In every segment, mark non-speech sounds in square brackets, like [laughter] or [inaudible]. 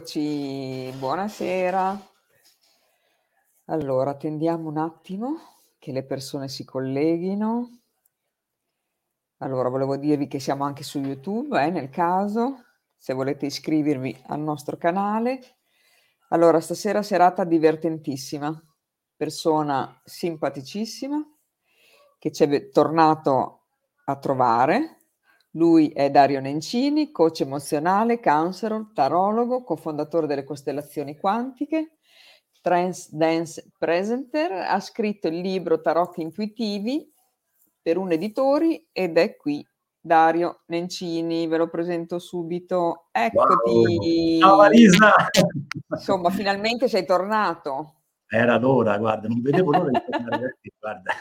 Eccoci, buonasera. Allora, attendiamo un attimo che le persone si colleghino. Allora, volevo dirvi che siamo anche su YouTube, eh, nel caso, se volete iscrivervi al nostro canale. Allora, stasera serata divertentissima, persona simpaticissima che ci è tornato a trovare lui è Dario Nencini, coach emozionale, counselor, tarologo, cofondatore delle costellazioni quantiche, trance dance presenter, ha scritto il libro Tarocchi intuitivi per un editori ed è qui Dario Nencini, ve lo presento subito. Eccoti. Wow. Ciao Marisa. Insomma, finalmente sei tornato. Era l'ora, guarda, non vedevo l'ora di tornare [laughs] guarda.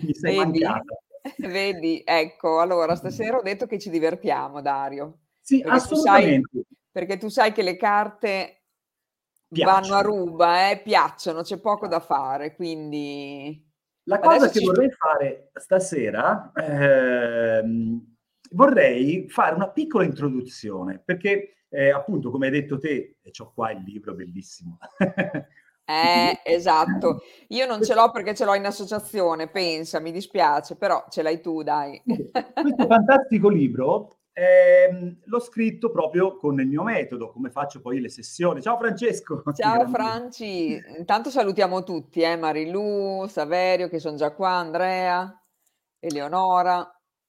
Mi sei Vedi? mancata. Vedi, ecco, allora stasera ho detto che ci divertiamo, Dario. Sì, perché assolutamente. Tu sai, perché tu sai che le carte piacciono. vanno a ruba, eh, piacciono, c'è poco da fare, quindi... La cosa che ci... vorrei fare stasera, ehm, vorrei fare una piccola introduzione, perché eh, appunto, come hai detto te, e ho qua il libro bellissimo, Eh, esatto. Io non ce l'ho perché ce l'ho in associazione, pensa, mi dispiace, però ce l'hai tu, dai. Questo fantastico libro eh, l'ho scritto proprio con il mio metodo, come faccio poi le sessioni. Ciao Francesco! [laughs] Ciao Franci! Intanto salutiamo tutti, eh, Marilu, Saverio, che sono già qua, Andrea, Eleonora.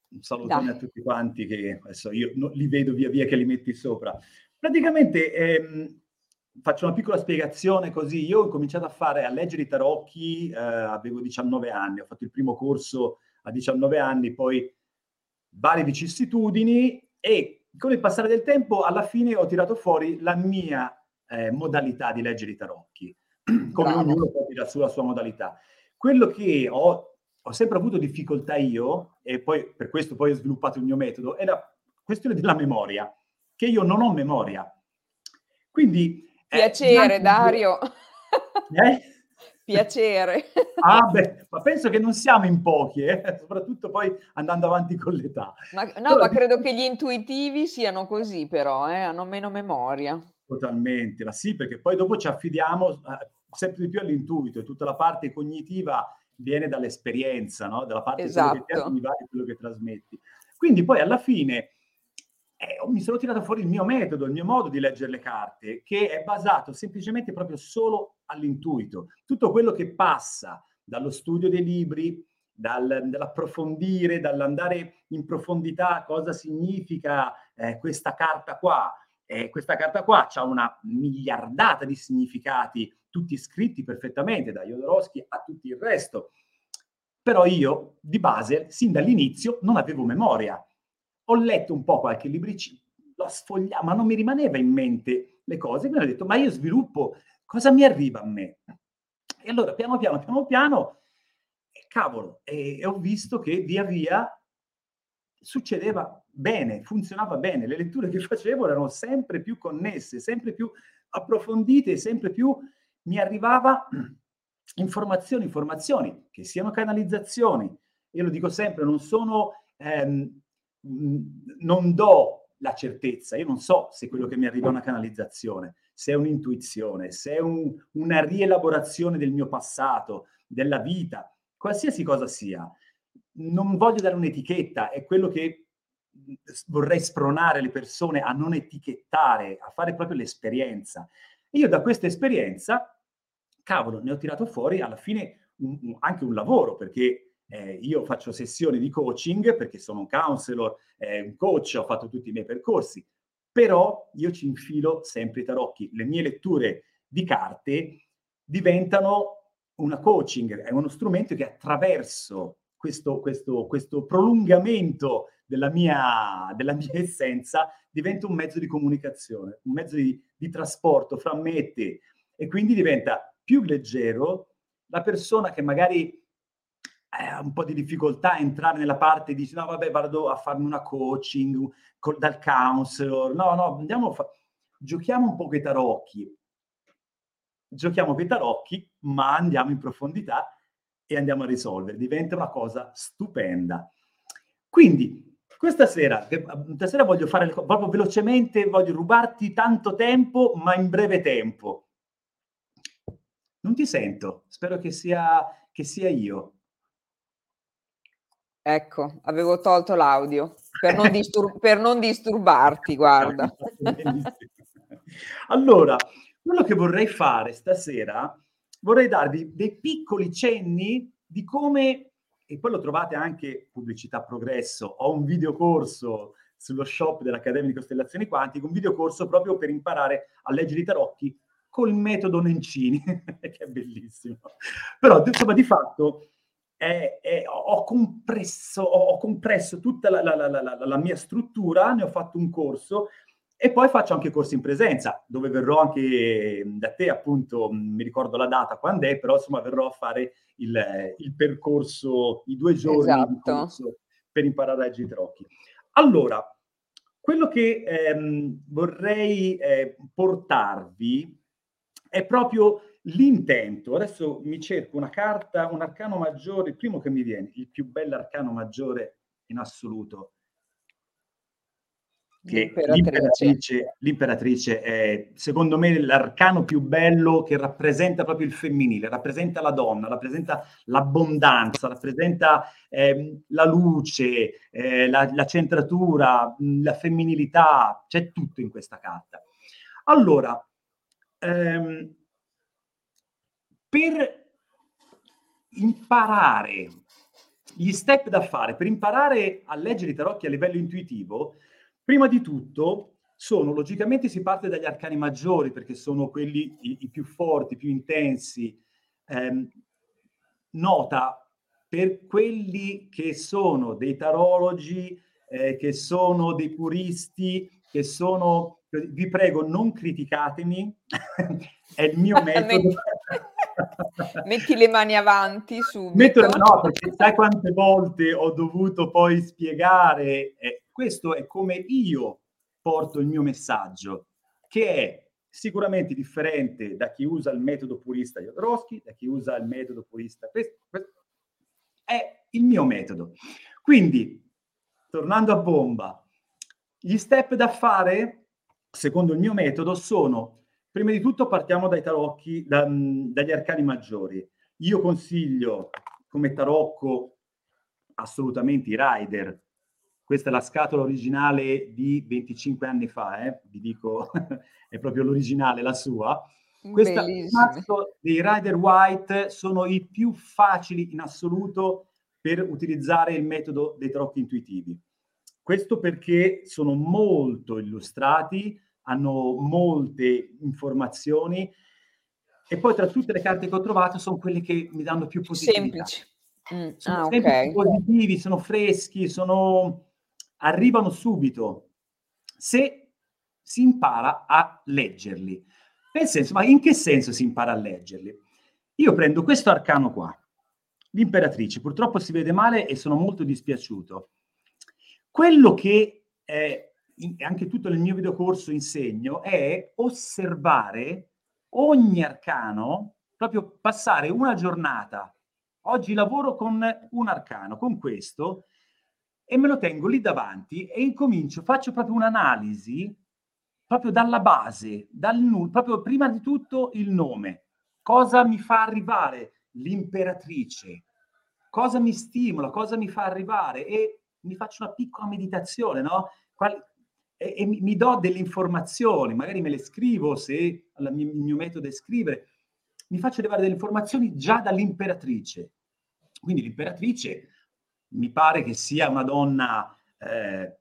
Un salutone a tutti quanti che adesso io no, li vedo via via che li metti sopra. Praticamente... Ehm, faccio una piccola spiegazione così. Io ho cominciato a fare, a leggere i tarocchi, eh, avevo 19 anni, ho fatto il primo corso a 19 anni, poi varie vicissitudini e con il passare del tempo alla fine ho tirato fuori la mia eh, modalità di leggere i tarocchi, [clears throat] come Bravo. ognuno può dire la sua modalità. Quello che ho, ho sempre avuto difficoltà io, e poi per questo poi ho sviluppato il mio metodo, è la questione della memoria, che io non ho memoria. Quindi Piacere, eh, Dario. Eh? [laughs] Piacere. Ah, beh, ma penso che non siamo in pochi, eh? soprattutto poi andando avanti con l'età. Ma, no, però, ma credo che gli intuitivi siano così, però, eh? hanno meno memoria. Totalmente, ma sì, perché poi dopo ci affidiamo eh, sempre di più all'intuito e tutta la parte cognitiva viene dall'esperienza, no? dalla parte esatto. che ti di quello che trasmetti. Quindi poi alla fine eh, mi sono tirato fuori il mio metodo, il mio modo di leggere le carte, che è basato semplicemente proprio solo all'intuito. Tutto quello che passa dallo studio dei libri, dal, dall'approfondire, dall'andare in profondità, cosa significa eh, questa carta qua. Eh, questa carta qua ha una miliardata di significati, tutti scritti perfettamente da Jodorowsky a tutto il resto. Però io, di base, sin dall'inizio, non avevo memoria ho letto un po' qualche libricino, l'ho sfogliato, ma non mi rimaneva in mente le cose. Quindi ho detto, ma io sviluppo, cosa mi arriva a me? E allora, piano piano, piano piano, cavolo, e, e ho visto che via via succedeva bene, funzionava bene. Le letture che [laughs] facevo erano sempre più connesse, sempre più approfondite, sempre più mi arrivava [clears throat] informazioni, informazioni, che siano canalizzazioni. Io lo dico sempre, non sono ehm, non do la certezza, io non so se quello che mi arriva è una canalizzazione, se è un'intuizione, se è un, una rielaborazione del mio passato, della vita, qualsiasi cosa sia. Non voglio dare un'etichetta, è quello che vorrei spronare le persone a non etichettare, a fare proprio l'esperienza. Io da questa esperienza, cavolo, ne ho tirato fuori alla fine un, un, anche un lavoro, perché eh, io faccio sessioni di coaching perché sono un counselor, eh, un coach, ho fatto tutti i miei percorsi, però io ci infilo sempre i tarocchi. Le mie letture di carte diventano una coaching, è uno strumento che attraverso questo, questo, questo prolungamento della mia, della mia, [laughs] essenza diventa un mezzo di comunicazione, un mezzo di, di trasporto fra me e te e quindi diventa più leggero la persona che magari ha un po' di difficoltà a entrare nella parte di no vabbè vado a farmi una coaching col, dal counselor. No no andiamo a fa- giochiamo un po' con i tarocchi. Giochiamo con i tarocchi ma andiamo in profondità e andiamo a risolvere. Diventa una cosa stupenda. Quindi questa sera, stasera voglio fare proprio velocemente, voglio rubarti tanto tempo, ma in breve tempo. Non ti sento, spero che sia, che sia io. Ecco, avevo tolto l'audio per non, distur- per non disturbarti, guarda. [laughs] allora, quello che vorrei fare stasera, vorrei darvi dei piccoli cenni di come, e poi lo trovate anche Pubblicità Progresso, ho un videocorso sullo shop dell'Accademia di Costellazioni Quantiche, un videocorso proprio per imparare a leggere i tarocchi col metodo Nencini, [laughs] che è bellissimo. Però, insomma, di fatto è, è, ho, compresso, ho, compresso, tutta la, la, la, la, mia struttura, ne ho fatto un corso e poi faccio anche corsi in presenza, dove verrò anche da te, appunto, mi ricordo la data quando è, però insomma verrò a fare il, il percorso, i due giorni esatto. per imparare a leggere i tarocchi. Allora, quello che ehm, vorrei eh, portarvi è proprio l'intento. Adesso mi cerco una carta, un arcano maggiore, il primo che mi viene, il più bello arcano maggiore in assoluto. Che l'imperatrice. l'imperatrice, è, secondo me, l'arcano più bello che rappresenta proprio il femminile, rappresenta la donna, rappresenta l'abbondanza, rappresenta eh, la luce, eh, la, la centratura, la femminilità, c'è tutto in questa carta. Allora, ehm, per imparare gli step da fare, per imparare a leggere i tarocchi a livello intuitivo, prima di tutto sono, logicamente si parte dagli arcani maggiori perché sono quelli i, i più forti, più intensi. Eh, nota per quelli che sono dei tarologi, eh, che sono dei puristi, che sono, vi prego, non criticatemi, [laughs] è il mio [laughs] metodo. Metti le mani avanti subito. Metto, no, perché sai quante volte ho dovuto poi spiegare, eh, questo è come io porto il mio messaggio, che è sicuramente differente da chi usa il metodo purista Jodorowsky, da chi usa il metodo purista, questo, è il mio metodo. Quindi, tornando a bomba, gli step da fare, secondo il mio metodo, sono Prima di tutto partiamo dai tarocchi, da, dagli arcani maggiori. Io consiglio come tarocco assolutamente i Rider. Questa è la scatola originale di 25 anni fa, eh? vi dico, [laughs] è proprio l'originale, la sua. Questa dei Rider White sono i più facili in assoluto per utilizzare il metodo dei tarocchi intuitivi. Questo perché sono molto illustrati, hanno molte informazioni e poi tra tutte le carte che ho trovato sono quelle che mi danno più positività. Semplici. Mm. Sono ah, okay. positivi, sono freschi, sono... arrivano subito se si impara a leggerli. Nel senso, ma in che senso si impara a leggerli? Io prendo questo arcano qua, l'imperatrice, purtroppo si vede male e sono molto dispiaciuto. Quello che eh, anche tutto nel mio videocorso insegno, è osservare ogni arcano, proprio passare una giornata. Oggi lavoro con un arcano, con questo, e me lo tengo lì davanti e incomincio, faccio proprio un'analisi proprio dalla base, dal nulla, proprio prima di tutto il nome. Cosa mi fa arrivare l'imperatrice? Cosa mi stimola? Cosa mi fa arrivare? E mi faccio una piccola meditazione, no? Quali, e, e mi, mi, do delle informazioni, magari me le scrivo se mio, il mio metodo è scrivere, mi faccio arrivare delle informazioni già dall'imperatrice. Quindi l'imperatrice mi pare che sia una donna eh,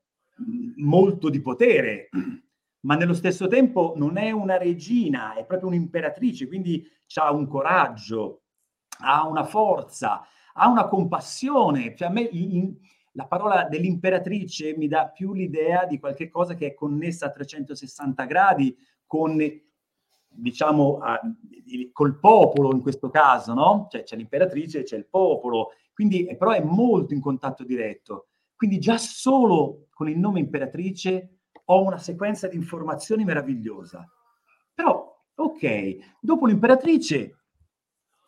molto di potere, ma nello stesso tempo non è una regina, è proprio un'imperatrice, quindi ha un coraggio, ha una forza, ha una compassione. Cioè a me la parola dell'imperatrice mi dà più l'idea di qualche cosa che è connessa a 360 gradi con, diciamo, a, col popolo in questo caso, no? Cioè c'è l'imperatrice, c'è il popolo, quindi però è molto in contatto diretto. Quindi già solo con il nome imperatrice ho una sequenza di informazioni meravigliosa. Però, ok, dopo l'imperatrice,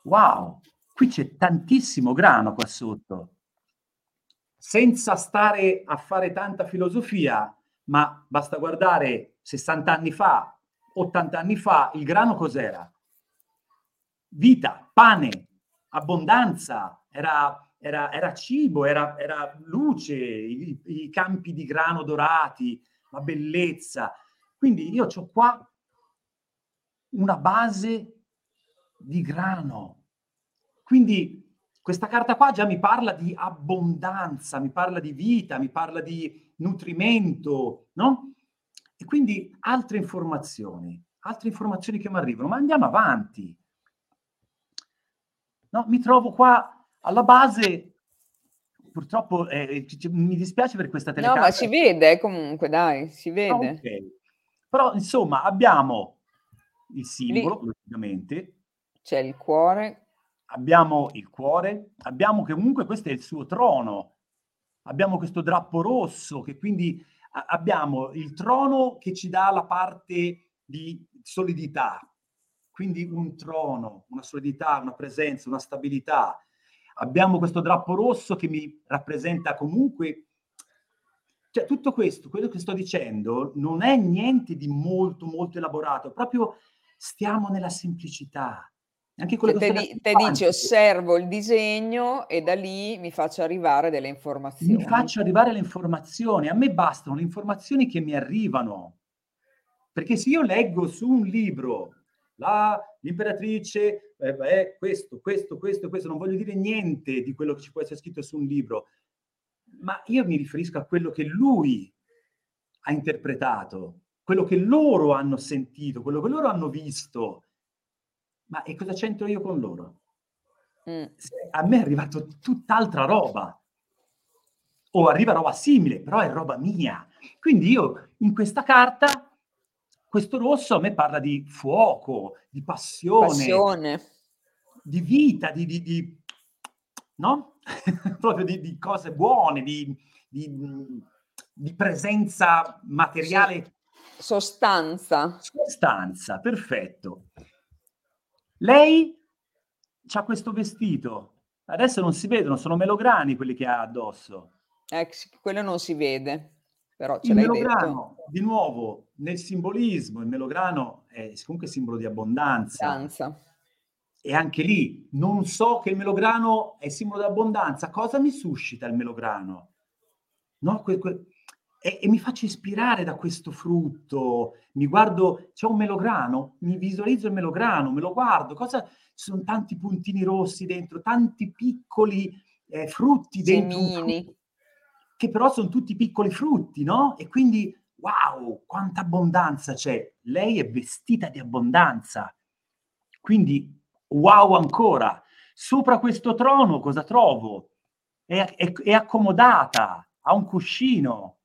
wow, qui c'è tantissimo grano qua sotto senza stare a fare tanta filosofia, ma basta guardare 60 anni fa, 80 anni fa, il grano cos'era? Vita, pane, abbondanza, era, era, era cibo, era, era luce, i, i, campi di grano dorati, la bellezza. Quindi io ho qua una base di grano. Quindi questa carta qua già mi parla di abbondanza, mi parla di vita, mi parla di nutrimento, no? E quindi altre informazioni, altre informazioni che mi arrivano, ma andiamo avanti. No, mi trovo qua alla base, purtroppo eh, mi dispiace per questa telecamera. No, ma si vede comunque, dai, si vede. Ah, okay. Però insomma abbiamo il simbolo, Lì. logicamente. C'è il cuore. Abbiamo il cuore, abbiamo comunque questo è il suo trono, abbiamo questo drappo rosso che quindi abbiamo il trono che ci dà la parte di solidità, quindi un trono, una solidità, una presenza, una stabilità. Abbiamo questo drappo rosso che mi rappresenta comunque cioè, tutto questo, quello che sto dicendo, non è niente di molto, molto elaborato, proprio stiamo nella semplicità. Anche quello che te, di, te dici osservo il disegno e da lì mi faccio arrivare delle informazioni. Mi faccio arrivare le informazioni, a me bastano le informazioni che mi arrivano. Perché se io leggo su un libro la, l'imperatrice eh, è questo, questo, questo, questo, non voglio dire niente di quello che ci può essere scritto su un libro, ma io mi riferisco a quello che lui ha interpretato, quello che loro hanno sentito, quello che loro hanno visto ma e cosa c'entro io con loro? Mm. A me è arrivato tutt'altra roba. O arriva roba simile, però è roba mia. Quindi io in questa carta, questo rosso a me parla di fuoco, di passione, passione. di vita, di, di, di no? [laughs] proprio di, di, cose buone, di, di presenza materiale. Sostanza. Sostanza, perfetto. Lei ha questo vestito. Adesso non si vedono, sono melograni quelli che ha addosso. Eh, quello non si vede, però ce il l'hai melograno, detto. di nuovo, nel simbolismo, il melograno è comunque simbolo di abbondanza. Abbondanza. E anche lì, non so che il melograno è simbolo di abbondanza. Cosa mi suscita il melograno? No, que, que, e, e, mi faccio ispirare da questo frutto, mi guardo, c'è un melograno, mi visualizzo il melograno, me lo guardo, cosa, ci sono tanti puntini rossi dentro, tanti piccoli eh, frutti dentro, frutto, che però sono tutti piccoli frutti, no? E quindi, wow, quanta abbondanza c'è. Lei è vestita di abbondanza, quindi, wow ancora. Sopra questo trono cosa trovo? È, è, è accomodata, ha un cuscino,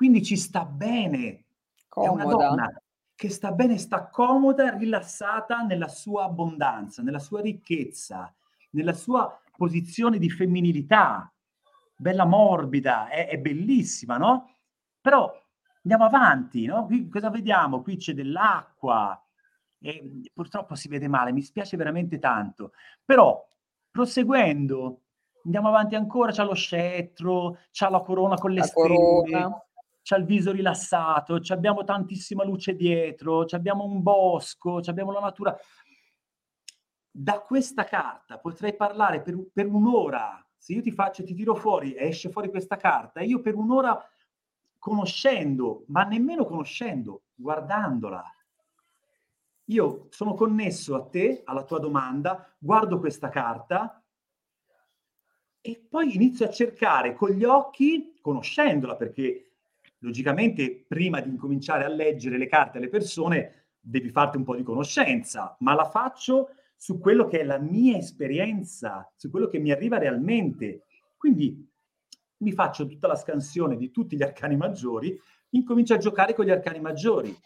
quindi ci sta bene. Comoda. È una donna che sta bene, sta comoda, rilassata nella sua abbondanza, nella sua ricchezza, nella sua posizione di femminilità, bella morbida, è, è bellissima, no? Però andiamo avanti, no? Qui cosa vediamo? Qui c'è dell'acqua, e purtroppo si vede male, mi spiace veramente tanto. Però, proseguendo, andiamo avanti ancora, c'è lo scettro, c'è la corona con le la stelle, corona c'ha il viso rilassato, abbiamo tantissima luce dietro, abbiamo un bosco, abbiamo la natura. Da questa carta potrei parlare per, per un'ora. Se io ti faccio, ti tiro fuori, esce fuori questa carta, io per un'ora conoscendo, ma nemmeno conoscendo, guardandola. Io sono connesso a te, alla tua domanda, guardo questa carta e poi inizio a cercare con gli occhi, conoscendola, perché Logicamente, prima di incominciare a leggere le carte alle persone, devi farti un po' di conoscenza, ma la faccio su quello che è la mia esperienza, su quello che mi arriva realmente. Quindi mi faccio tutta la scansione di tutti gli arcani maggiori, incomincio a giocare con gli arcani maggiori.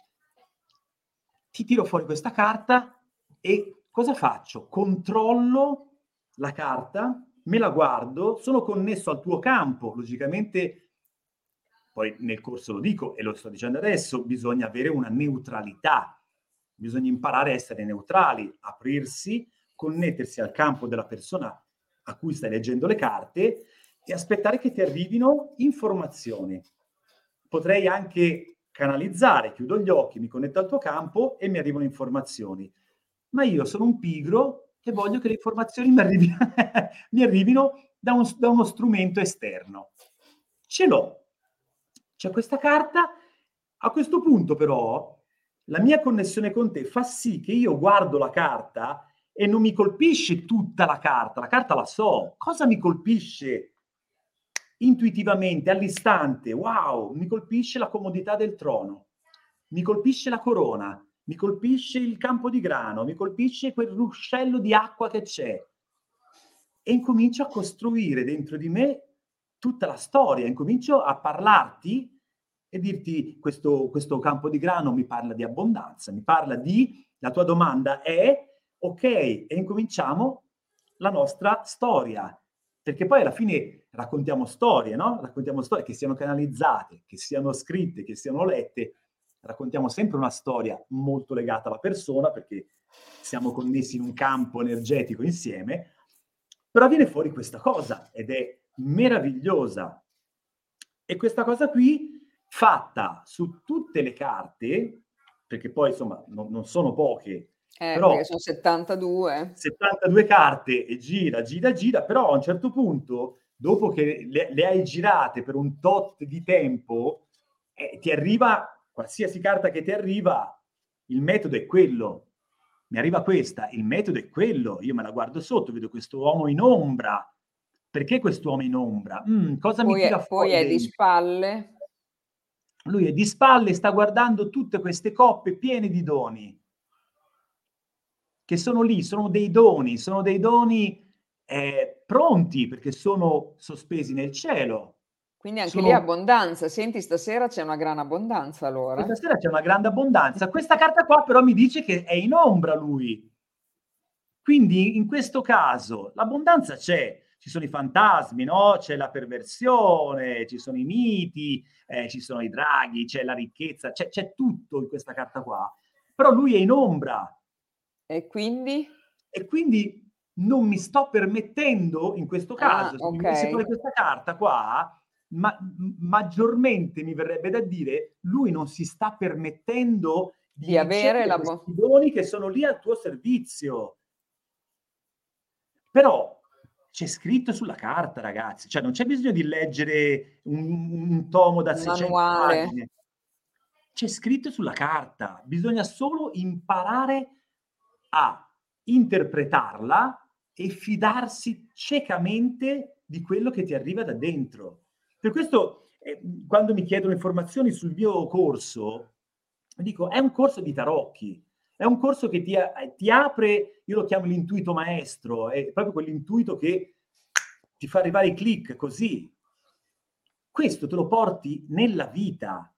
Ti tiro fuori questa carta e cosa faccio? Controllo la carta, me la guardo, sono connesso al tuo campo, logicamente poi nel corso lo dico e lo sto dicendo adesso, bisogna avere una neutralità, bisogna imparare a essere neutrali, aprirsi, connettersi al campo della persona a cui stai leggendo le carte e aspettare che ti arrivino informazioni. Potrei anche canalizzare, chiudo gli occhi, mi connetto al tuo campo e mi arrivano informazioni. Ma io sono un pigro e voglio che le informazioni mi, arrivi, [laughs] mi arrivino da, un, da uno strumento esterno. Ce l'ho. C'è questa carta. A questo punto però la mia connessione con te fa sì che io guardo la carta e non mi colpisce tutta la carta, la carta la so. Cosa mi colpisce intuitivamente, all'istante? Wow, mi colpisce la comodità del trono, mi colpisce la corona, mi colpisce il campo di grano, mi colpisce quel ruscello di acqua che c'è. E incomincio a costruire dentro di me tutta la storia, incomincio a parlarti e dirti questo, questo campo di grano mi parla di abbondanza, mi parla di, la tua domanda è ok, e incominciamo la nostra storia. Perché poi alla fine raccontiamo storie, no? Raccontiamo storie che siano canalizzate, che siano scritte, che siano lette. Raccontiamo sempre una storia molto legata alla persona perché siamo connessi in un campo energetico insieme. Però viene fuori questa cosa ed è meravigliosa. E questa cosa qui, fatta su tutte le carte, perché poi insomma non, non sono poche, eh, però sono 72. 72 carte e gira, gira, gira, però a un certo punto, dopo che le, le hai girate per un tot di tempo, eh, ti arriva, qualsiasi carta che ti arriva, il metodo è quello. Mi arriva questa, il metodo è quello. Io me la guardo sotto, vedo questo uomo in ombra. Perché quest'uomo in ombra? Mm, cosa poi mi tira è, fuori? Poi è di spalle. Lui è di spalle, sta guardando tutte queste coppe piene di doni che sono lì, sono dei doni, sono dei doni eh, pronti perché sono sospesi nel cielo. Quindi anche sono... lì abbondanza. Senti, stasera c'è una gran abbondanza allora. Stasera c'è una grande abbondanza. Questa carta qua però mi dice che è in ombra lui. Quindi in questo caso l'abbondanza c'è, ci sono i fantasmi, no? c'è la perversione, ci sono i miti, eh, ci sono i draghi, c'è la ricchezza, c'è, c'è tutto in questa carta qua. Però lui è in ombra, e quindi? E quindi non mi sto permettendo, in questo ah, caso, ah, okay. se fuori questa carta qua, ma, maggiormente mi verrebbe da dire, lui non si sta permettendo di, di avere la bo- doni che sono lì al tuo servizio. Però c'è scritto sulla carta, ragazzi, cioè non c'è bisogno di leggere un, un tomo da 600 pagine. C'è scritto sulla carta, bisogna solo imparare a interpretarla e fidarsi ciecamente di quello che ti arriva da dentro. Per questo, eh, quando mi chiedono informazioni sul mio corso, dico, è un corso di tarocchi, è un corso che ti, ti apre, io lo chiamo l'intuito maestro, è proprio quell'intuito che ti fa arrivare i click così. Questo te lo porti nella vita,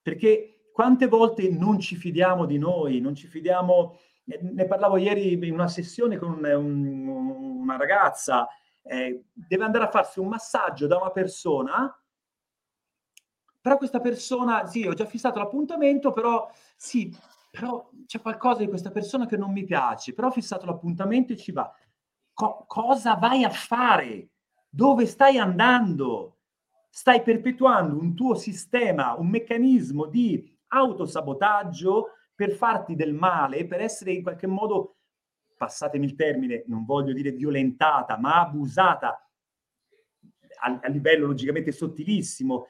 perché quante volte non ci fidiamo di noi, non ci fidiamo ne parlavo ieri in una sessione con un, una ragazza, eh, deve andare a farsi un massaggio da una persona, però questa persona, sì, ho già fissato l'appuntamento, però sì, però c'è qualcosa di questa persona che non mi piace, però ho fissato l'appuntamento e ci va. Co- cosa vai a fare? Dove stai andando? Stai perpetuando un tuo sistema, un meccanismo di autosabotaggio per farti del male, per essere in qualche modo, passatemi il termine, non voglio dire violentata, ma abusata a, a livello logicamente sottilissimo,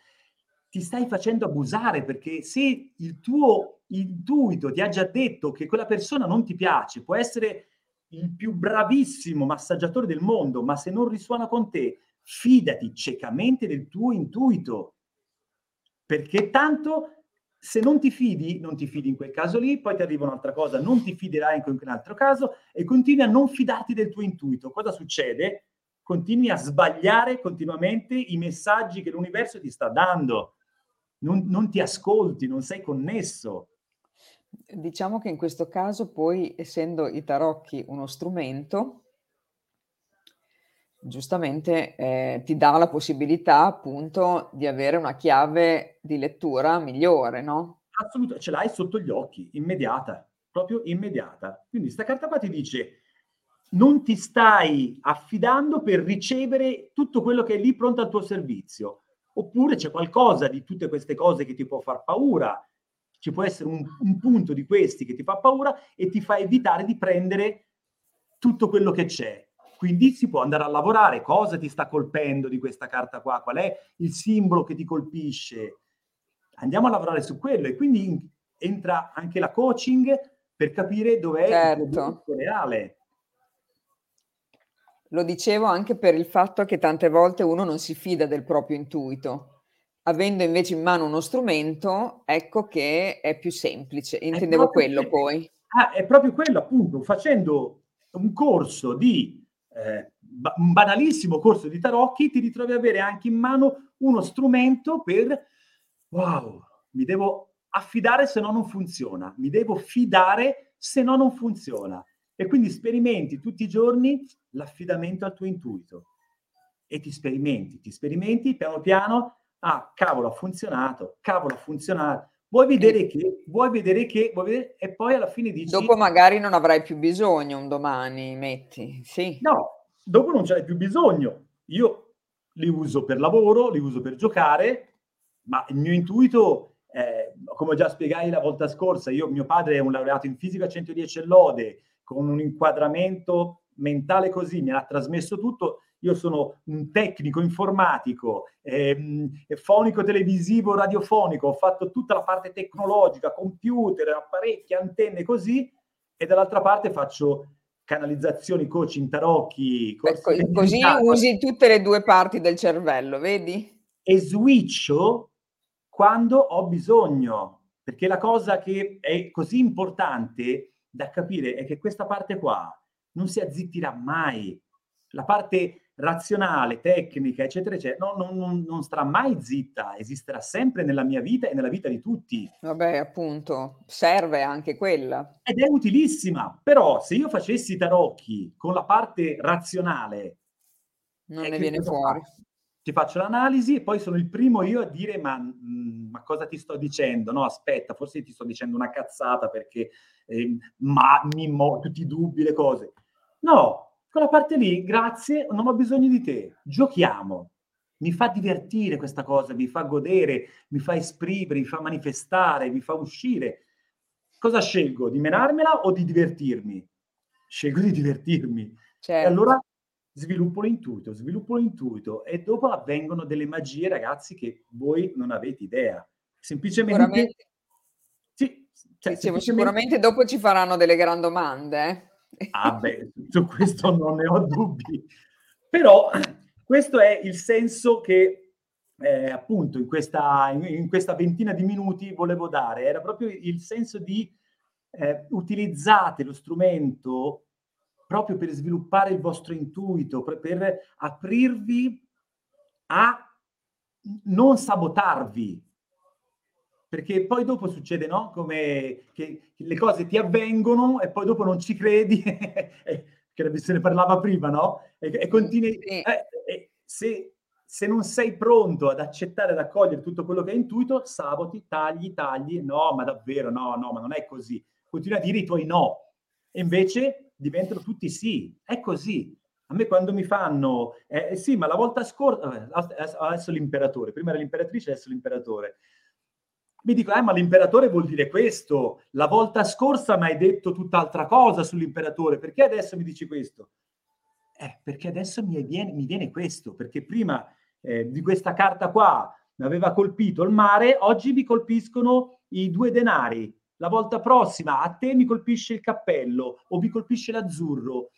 ti stai facendo abusare perché se il tuo intuito ti ha già detto che quella persona non ti piace, può essere il più bravissimo massaggiatore del mondo, ma se non risuona con te, fidati ciecamente del tuo intuito, perché tanto se non ti fidi, non ti fidi in quel caso lì, poi ti arriva un'altra cosa, non ti fiderai in un altro caso e continui a non fidarti del tuo intuito. Cosa succede? Continui a sbagliare continuamente i messaggi che l'universo ti sta dando. Non, non ti ascolti, non sei connesso. Diciamo che in questo caso poi, essendo i tarocchi uno strumento, giustamente eh, ti dà la possibilità appunto di avere una chiave di lettura migliore, no? Assolutamente, ce l'hai sotto gli occhi, immediata, proprio immediata. Quindi sta carta qua ti dice non ti stai affidando per ricevere tutto quello che è lì pronto al tuo servizio. Oppure c'è qualcosa di tutte queste cose che ti può far paura, ci può essere un, un punto di questi che ti fa paura e ti fa evitare di prendere tutto quello che c'è. Quindi si può andare a lavorare, cosa ti sta colpendo di questa carta qua, qual è il simbolo che ti colpisce. Andiamo a lavorare su quello e quindi entra anche la coaching per capire dov'è certo. il reale. Lo dicevo anche per il fatto che tante volte uno non si fida del proprio intuito. Avendo invece in mano uno strumento, ecco che è più semplice. Intendevo quello che, poi. Ah, è proprio quello, appunto, facendo un corso di eh, un banalissimo corso di tarocchi, ti ritrovi ad avere anche in mano uno strumento per wow, mi devo affidare se no non funziona, mi devo fidare se no non funziona. E quindi sperimenti tutti i giorni l'affidamento al tuo intuito. E ti sperimenti, ti sperimenti piano piano, ah, cavolo, ha funzionato, cavolo, ha funzionato. Vuoi vedere che, vuoi vedere che, vuoi vedere, e poi alla fine dici... Dopo magari non avrai più bisogno un domani, metti, sì. No, dopo non ce n'hai più bisogno. Io li uso per lavoro, li uso per giocare, ma il mio intuito, eh, come già spiegai la volta scorsa, io, mio padre è un laureato in fisica 110 lode, con un inquadramento mentale così, mi ha trasmesso tutto. Io sono un tecnico informatico, ehm, fonico televisivo, radiofonico, ho fatto tutta la parte tecnologica, computer, apparecchi, antenne così, e dall'altra parte faccio canalizzazioni, coaching, tarocchi. Ecco, così usi tutte le due parti del cervello, vedi? E switcho quando ho bisogno, perché la cosa che è così importante da capire è che questa parte qua non si azzittirà mai. La parte razionale, tecnica, eccetera, eccetera, no, non, non, non, starà mai zitta, esisterà sempre nella mia vita e nella vita di tutti. Vabbè, appunto, serve anche quella. Ed è utilissima, però se io facessi tarocchi con la parte razionale... Non eh, ne viene fuori. Fa? Ti faccio l'analisi e poi sono il primo io a dire ma, mh, ma cosa ti sto dicendo? No, aspetta, forse ti sto dicendo una cazzata perché eh, ma mi mo, tutti i dubbi, le cose. No, quella parte lì, grazie, non ho bisogno di te, giochiamo. Mi fa divertire questa cosa, mi fa godere, mi fa esprimere, mi fa manifestare, mi fa uscire. Cosa scelgo? Di menarmela o di divertirmi? Scelgo di divertirmi. Certo. E allora sviluppo l'intuito, sviluppo l'intuito e dopo avvengono delle magie, ragazzi, che voi non avete idea. Semplicemente... Cioè, Dicevo, sicuramente dopo ci faranno delle gran domande. Eh? Ah beh, su questo non ne ho dubbi. Però questo è il senso che eh, appunto in questa, in, in questa, ventina di minuti volevo dare. Era proprio il senso di eh, utilizzate lo strumento proprio per sviluppare il vostro intuito, per, per aprirvi a non sabotarvi, perché poi dopo succede, no? Come che le cose ti avvengono e poi dopo non ci credi, [laughs] che se ne parlava prima, no? E, e continui... Eh, eh, se, se, non sei pronto ad accettare, ad accogliere tutto quello che hai intuito, saboti, tagli, tagli, no, ma davvero, no, no, ma non è così. Continui a dire i tuoi no. E invece diventano tutti sì. È così. A me quando mi fanno, eh, eh sì, ma la volta scorsa, adesso l'imperatore, prima era l'imperatrice, adesso l'imperatore mi dico, eh, ma l'imperatore vuol dire questo. La volta scorsa mi hai detto tutt'altra cosa sull'imperatore, perché adesso mi dici questo? Eh, perché adesso mi viene, mi viene questo, perché prima eh, di questa carta qua mi aveva colpito il mare, oggi mi colpiscono i due denari. La volta prossima a te mi colpisce il cappello o mi colpisce l'azzurro.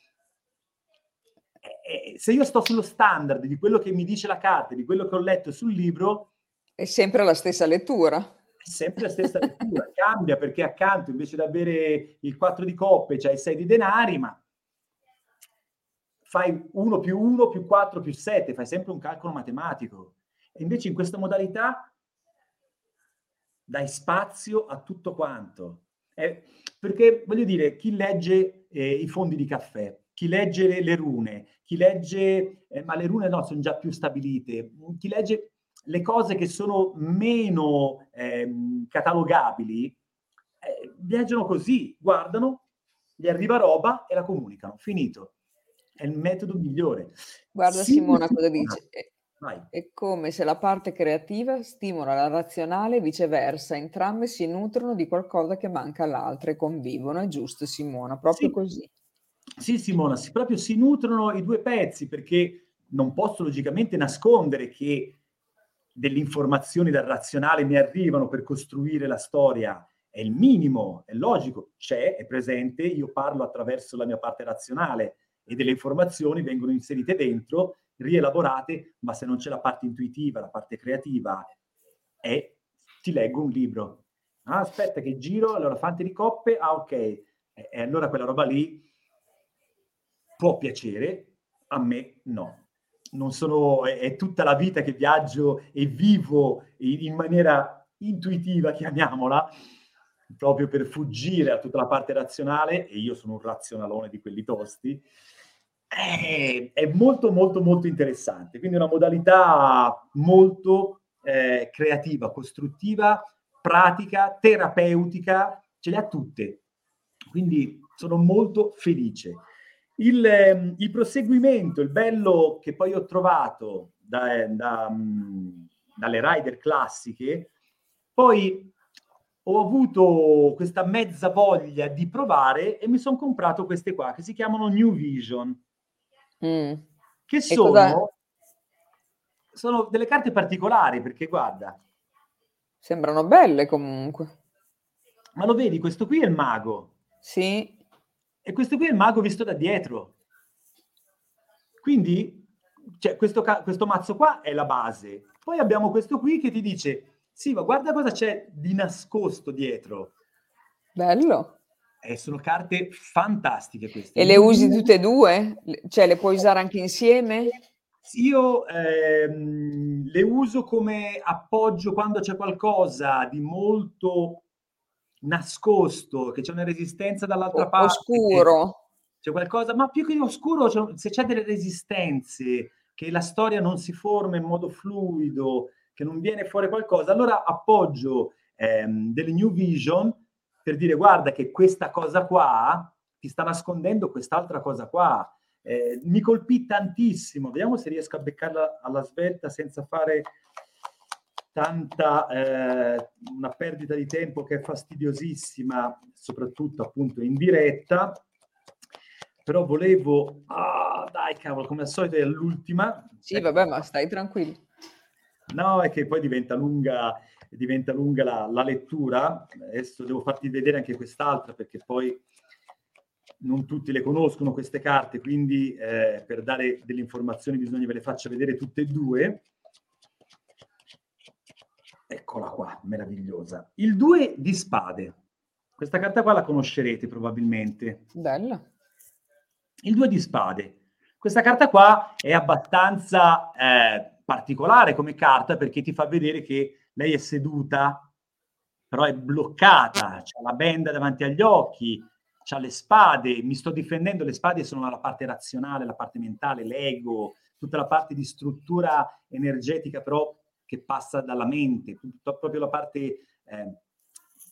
Eh, eh se io sto sullo standard di quello che mi dice la carta, di quello che ho letto sul libro, è sempre la stessa lettura sempre la stessa lettura, [laughs] cambia perché accanto invece di avere il 4 di coppe c'hai il 6 di denari, ma fai 1 più 1 più 4 più 7, fai sempre un calcolo matematico. E invece in questa modalità dai spazio a tutto quanto. Eh, perché voglio dire, chi legge eh, i fondi di caffè, chi legge le, le rune, chi legge, eh, ma le rune no, sono già più stabilite, chi legge le cose che sono meno ehm, catalogabili eh, viaggiano così, guardano, gli arriva roba e la comunicano, finito. è il metodo migliore. Guarda si Simona cosa dice. Vai. È come se la parte creativa stimola la razionale e viceversa, entrambe si nutrono di qualcosa che manca all'altra e convivono, è giusto Simona, proprio sì. così. Sì Simona, si, proprio si nutrono i due pezzi perché non posso logicamente nascondere che delle informazioni dal razionale mi arrivano per costruire la storia, è il minimo, è logico, c'è, è presente, io parlo attraverso la mia parte razionale e delle informazioni vengono inserite dentro rielaborate, ma se non c'è la parte intuitiva, la parte creativa, è ti leggo un libro. Ah, aspetta che giro, allora fante di coppe, ah ok, e, e allora quella roba lì può piacere, a me no. Non sono, è, tutta la vita che viaggio e vivo in, in maniera intuitiva, chiamiamola, proprio per fuggire a tutta la parte razionale, e io sono un razionalone di quelli tosti, è, è molto molto molto interessante. Quindi una modalità molto eh, creativa, costruttiva, pratica, terapeutica, ce le ha tutte. Quindi sono molto felice. Il, eh, il proseguimento, il bello che poi ho trovato da, da, mm, dalle rider classiche, poi ho avuto questa mezza voglia di provare e mi sono comprato queste qua che si chiamano New Vision. Mm. Che sono, sono delle carte particolari perché guarda. Sembrano belle comunque. Ma lo vedi, questo qui è il mago. Sì. E questo qui è il mago visto da dietro. Quindi, cioè, questo, questo mazzo qua è la base. Poi abbiamo questo qui che ti dice, sì, ma guarda cosa c'è di nascosto dietro. Bello. Eh, sono carte fantastiche queste. E le usi tutte e due? Cioè le puoi usare anche insieme? Io ehm, le uso come appoggio quando c'è qualcosa di molto nascosto, che c'è una resistenza dall'altra o- parte. Oscuro. C'è qualcosa, ma più che oscuro, c'è, se c'è delle resistenze, che la storia non si forma in modo fluido, che non viene fuori qualcosa, allora appoggio ehm, delle New Vision per dire guarda che questa cosa qua ti sta nascondendo quest'altra cosa qua. Eh, mi colpì tantissimo, vediamo se riesco a beccarla alla svelta senza fare tanta eh, una perdita di tempo che è fastidiosissima, soprattutto appunto in diretta. Però volevo, ah, dai cavolo, come al solito è l'ultima. Sì, ecco. vabbè, ma stai tranquillo. No, è che poi diventa lunga diventa lunga la, la lettura. Adesso devo farti vedere anche quest'altra perché poi non tutti le conoscono queste carte, quindi eh, per dare delle informazioni bisogna ve le faccia vedere tutte e due. Eccola qua, meravigliosa. Il 2 di spade. Questa carta qua la conoscerete probabilmente. Bella. Il 2 di spade. Questa carta qua è abbastanza eh, particolare come carta perché ti fa vedere che lei è seduta, però è bloccata, ha la benda davanti agli occhi, ha le spade, mi sto difendendo, le spade sono la parte razionale, la parte mentale, l'ego, tutta la parte di struttura energetica però che passa dalla mente, proprio la parte eh,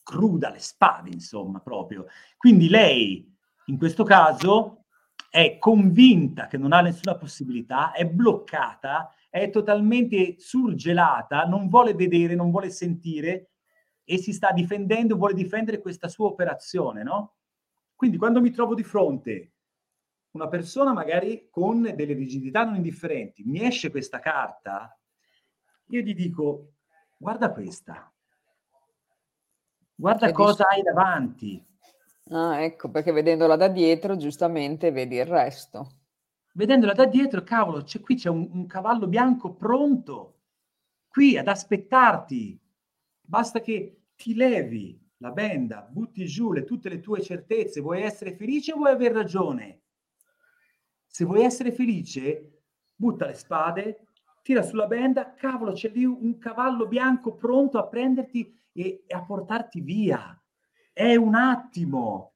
cruda, le spade insomma proprio. Quindi lei in questo caso è convinta che non ha nessuna possibilità, è bloccata è totalmente surgelata, non vuole vedere, non vuole sentire e si sta difendendo, vuole difendere questa sua operazione, no? Quindi quando mi trovo di fronte una persona magari con delle rigidità non indifferenti, mi esce questa carta, io gli dico, guarda questa, guarda e cosa dici... hai davanti. Ah, ecco, perché vedendola da dietro, giustamente vedi il resto vedendola da dietro, cavolo, c'è, qui c'è un, un cavallo bianco pronto, qui ad aspettarti. Basta che ti levi la benda, butti giù le, tutte le tue certezze, vuoi essere felice o vuoi aver ragione? Se vuoi essere felice, butta le spade, tira sulla benda, cavolo, c'è lì un cavallo bianco pronto a prenderti e, e a portarti via. È un attimo,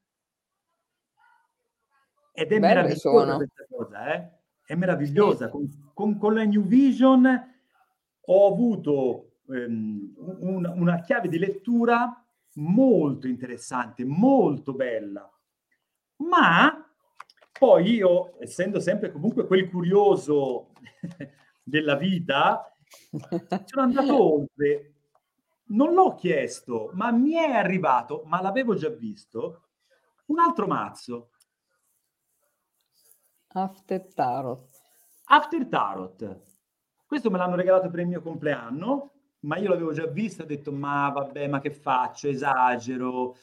ed è Bello meravigliosa questa cosa, eh? È meravigliosa. Sì. Con, con, con, la New Vision ho avuto um, un, una chiave di lettura molto interessante, molto bella. Ma Poi io, essendo sempre comunque quel curioso [laughs] della vita, sono andato oltre. Non l'ho chiesto, ma mi è arrivato, ma l'avevo già visto, un altro mazzo. After Tarot. After Tarot. Questo me l'hanno regalato per il mio compleanno, ma io l'avevo già visto, ho detto, ma vabbè, ma che faccio, esagero.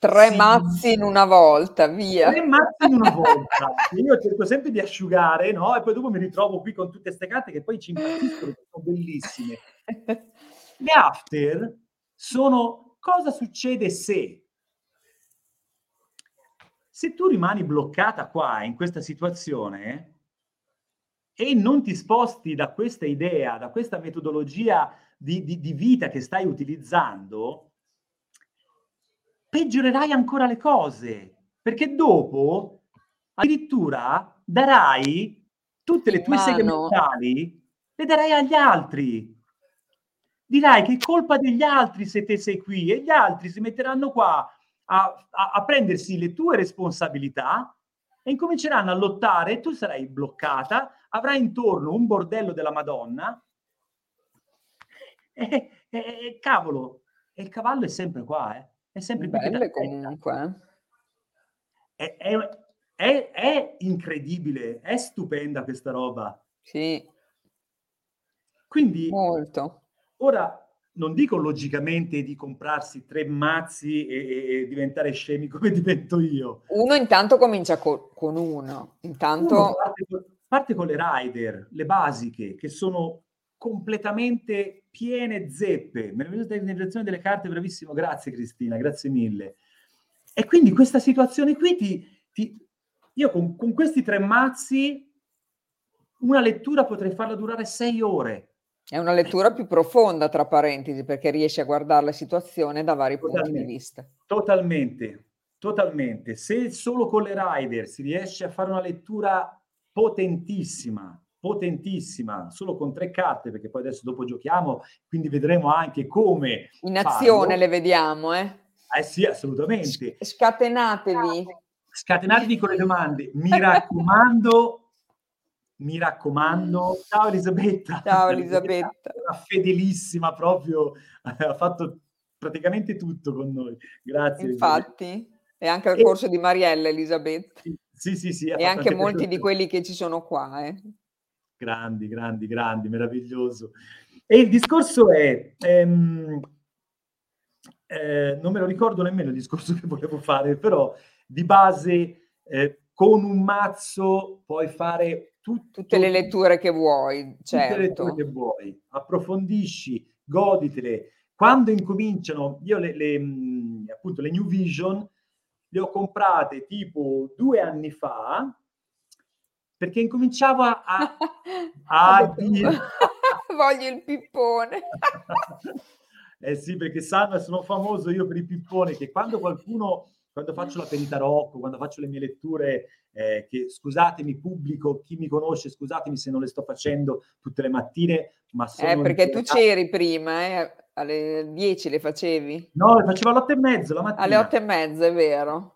Tre sì. mazzi in una volta, via. Tre mazzi in una [laughs] volta. Io cerco sempre di asciugare, no? E poi dopo mi ritrovo qui con tutte queste carte che poi ci impazziscono, sono bellissime. [laughs] Le after sono cosa succede se se tu rimani bloccata qua in questa situazione e non ti sposti da questa idea, da questa metodologia di, di, di vita che stai utilizzando, peggiorerai ancora le cose, perché dopo addirittura darai tutte le tue seghe mentali, le darai agli altri. Dirai che è colpa degli altri se te sei qui e gli altri si metteranno qua a, a, a prendersi le tue responsabilità e incominceranno a lottare e tu sarai bloccata, avrai intorno un bordello della Madonna e, e, e cavolo, e il cavallo è sempre qua, eh. È sempre Belle comunque. È, è, è, è, incredibile, è stupenda questa roba. Sì. Quindi, Molto. ora non dico logicamente di comprarsi tre mazzi e, e, e diventare scemi come [laughs] divento io. Uno intanto comincia co- con uno. Intanto... Uno parte, parte con le rider, le basiche, che sono completamente piene zeppe. Meravigliosa interpretazione delle carte, bravissimo. Grazie Cristina, grazie mille. E quindi questa situazione qui ti... ti io con, con questi tre mazzi una lettura potrei farla durare sei ore. È una lettura più profonda, tra parentesi, perché riesci a guardare la situazione da vari totalmente, punti di vista. Totalmente, totalmente. Se solo con le rider si riesce a fare una lettura potentissima, potentissima, solo con tre carte, perché poi adesso dopo giochiamo, quindi vedremo anche come... In azione farlo. le vediamo, eh? Eh sì, assolutamente. Scatenatevi. Scatenatevi con le [laughs] domande. Mi raccomando, mi raccomando. Ciao Elisabetta. Ciao [laughs] Elisabetta. Una fedelissima proprio, [laughs] ha fatto praticamente tutto con noi. Grazie. Infatti, Elisabetta. e anche al corso di Mariella Elisabetta. Sì, sì, sì. E anche molti di quelli che ci sono qua, eh. Grandi, grandi, grandi, meraviglioso. E il discorso è, ehm, eh, non me lo ricordo nemmeno il discorso [laughs] che volevo fare, però di base eh, con un mazzo puoi fare tutto, tutte le letture che vuoi, certo. Tutte le letture che vuoi, approfondisci, goditele. Quando incominciano, io le, le, appunto le New Vision le ho comprate tipo due anni fa, perché incominciavo a, a, [laughs] a dire... [laughs] Voglio il pippone. [laughs] eh sì, perché sanno, sono famoso io per i pipponi, che quando qualcuno, quando faccio la perita rocco, quando faccio le mie letture, eh, che scusatemi pubblico, chi mi conosce, scusatemi se non le sto facendo tutte le mattine, ma sono... Eh, perché tu c'eri prima, eh? alle 10 le facevi? No, le facevo alle 8 e mezzo la mattina. Alle 8 e mezzo, è vero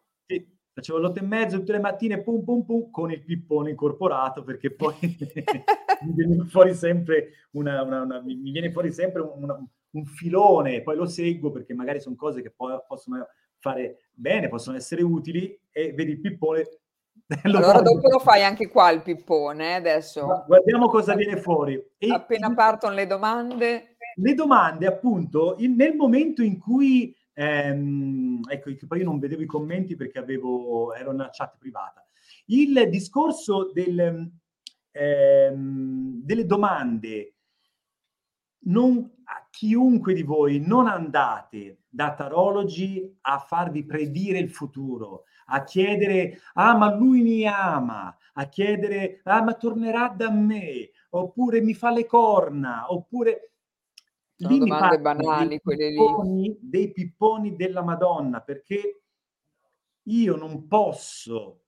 facevo l'otto e mezzo tutte le mattine, pum pum pum, con il pippone incorporato, perché poi [laughs] mi viene fuori sempre una, una, una mi viene fuori sempre un filone, poi lo seguo perché magari sono cose che poi possono fare bene, possono essere utili, e vedi il pippone. [laughs] allora dopo lo fai anche qua il pippone, eh, adesso. Ma guardiamo cosa viene fuori. E Appena partono le domande. Le domande, appunto, in, nel momento in cui Ehm, ecco, poi io non vedevo i commenti perché avevo, ero nella chat privata. Il discorso del, ehm, delle domande, non, a chiunque di voi non andate da tarologi a farvi predire il futuro, a chiedere, ah ma lui mi ama, a chiedere, ah ma tornerà da me, oppure mi fa le corna, oppure sono domande banali quelle pipponi, lì. Dei pipponi della Madonna, perché io non posso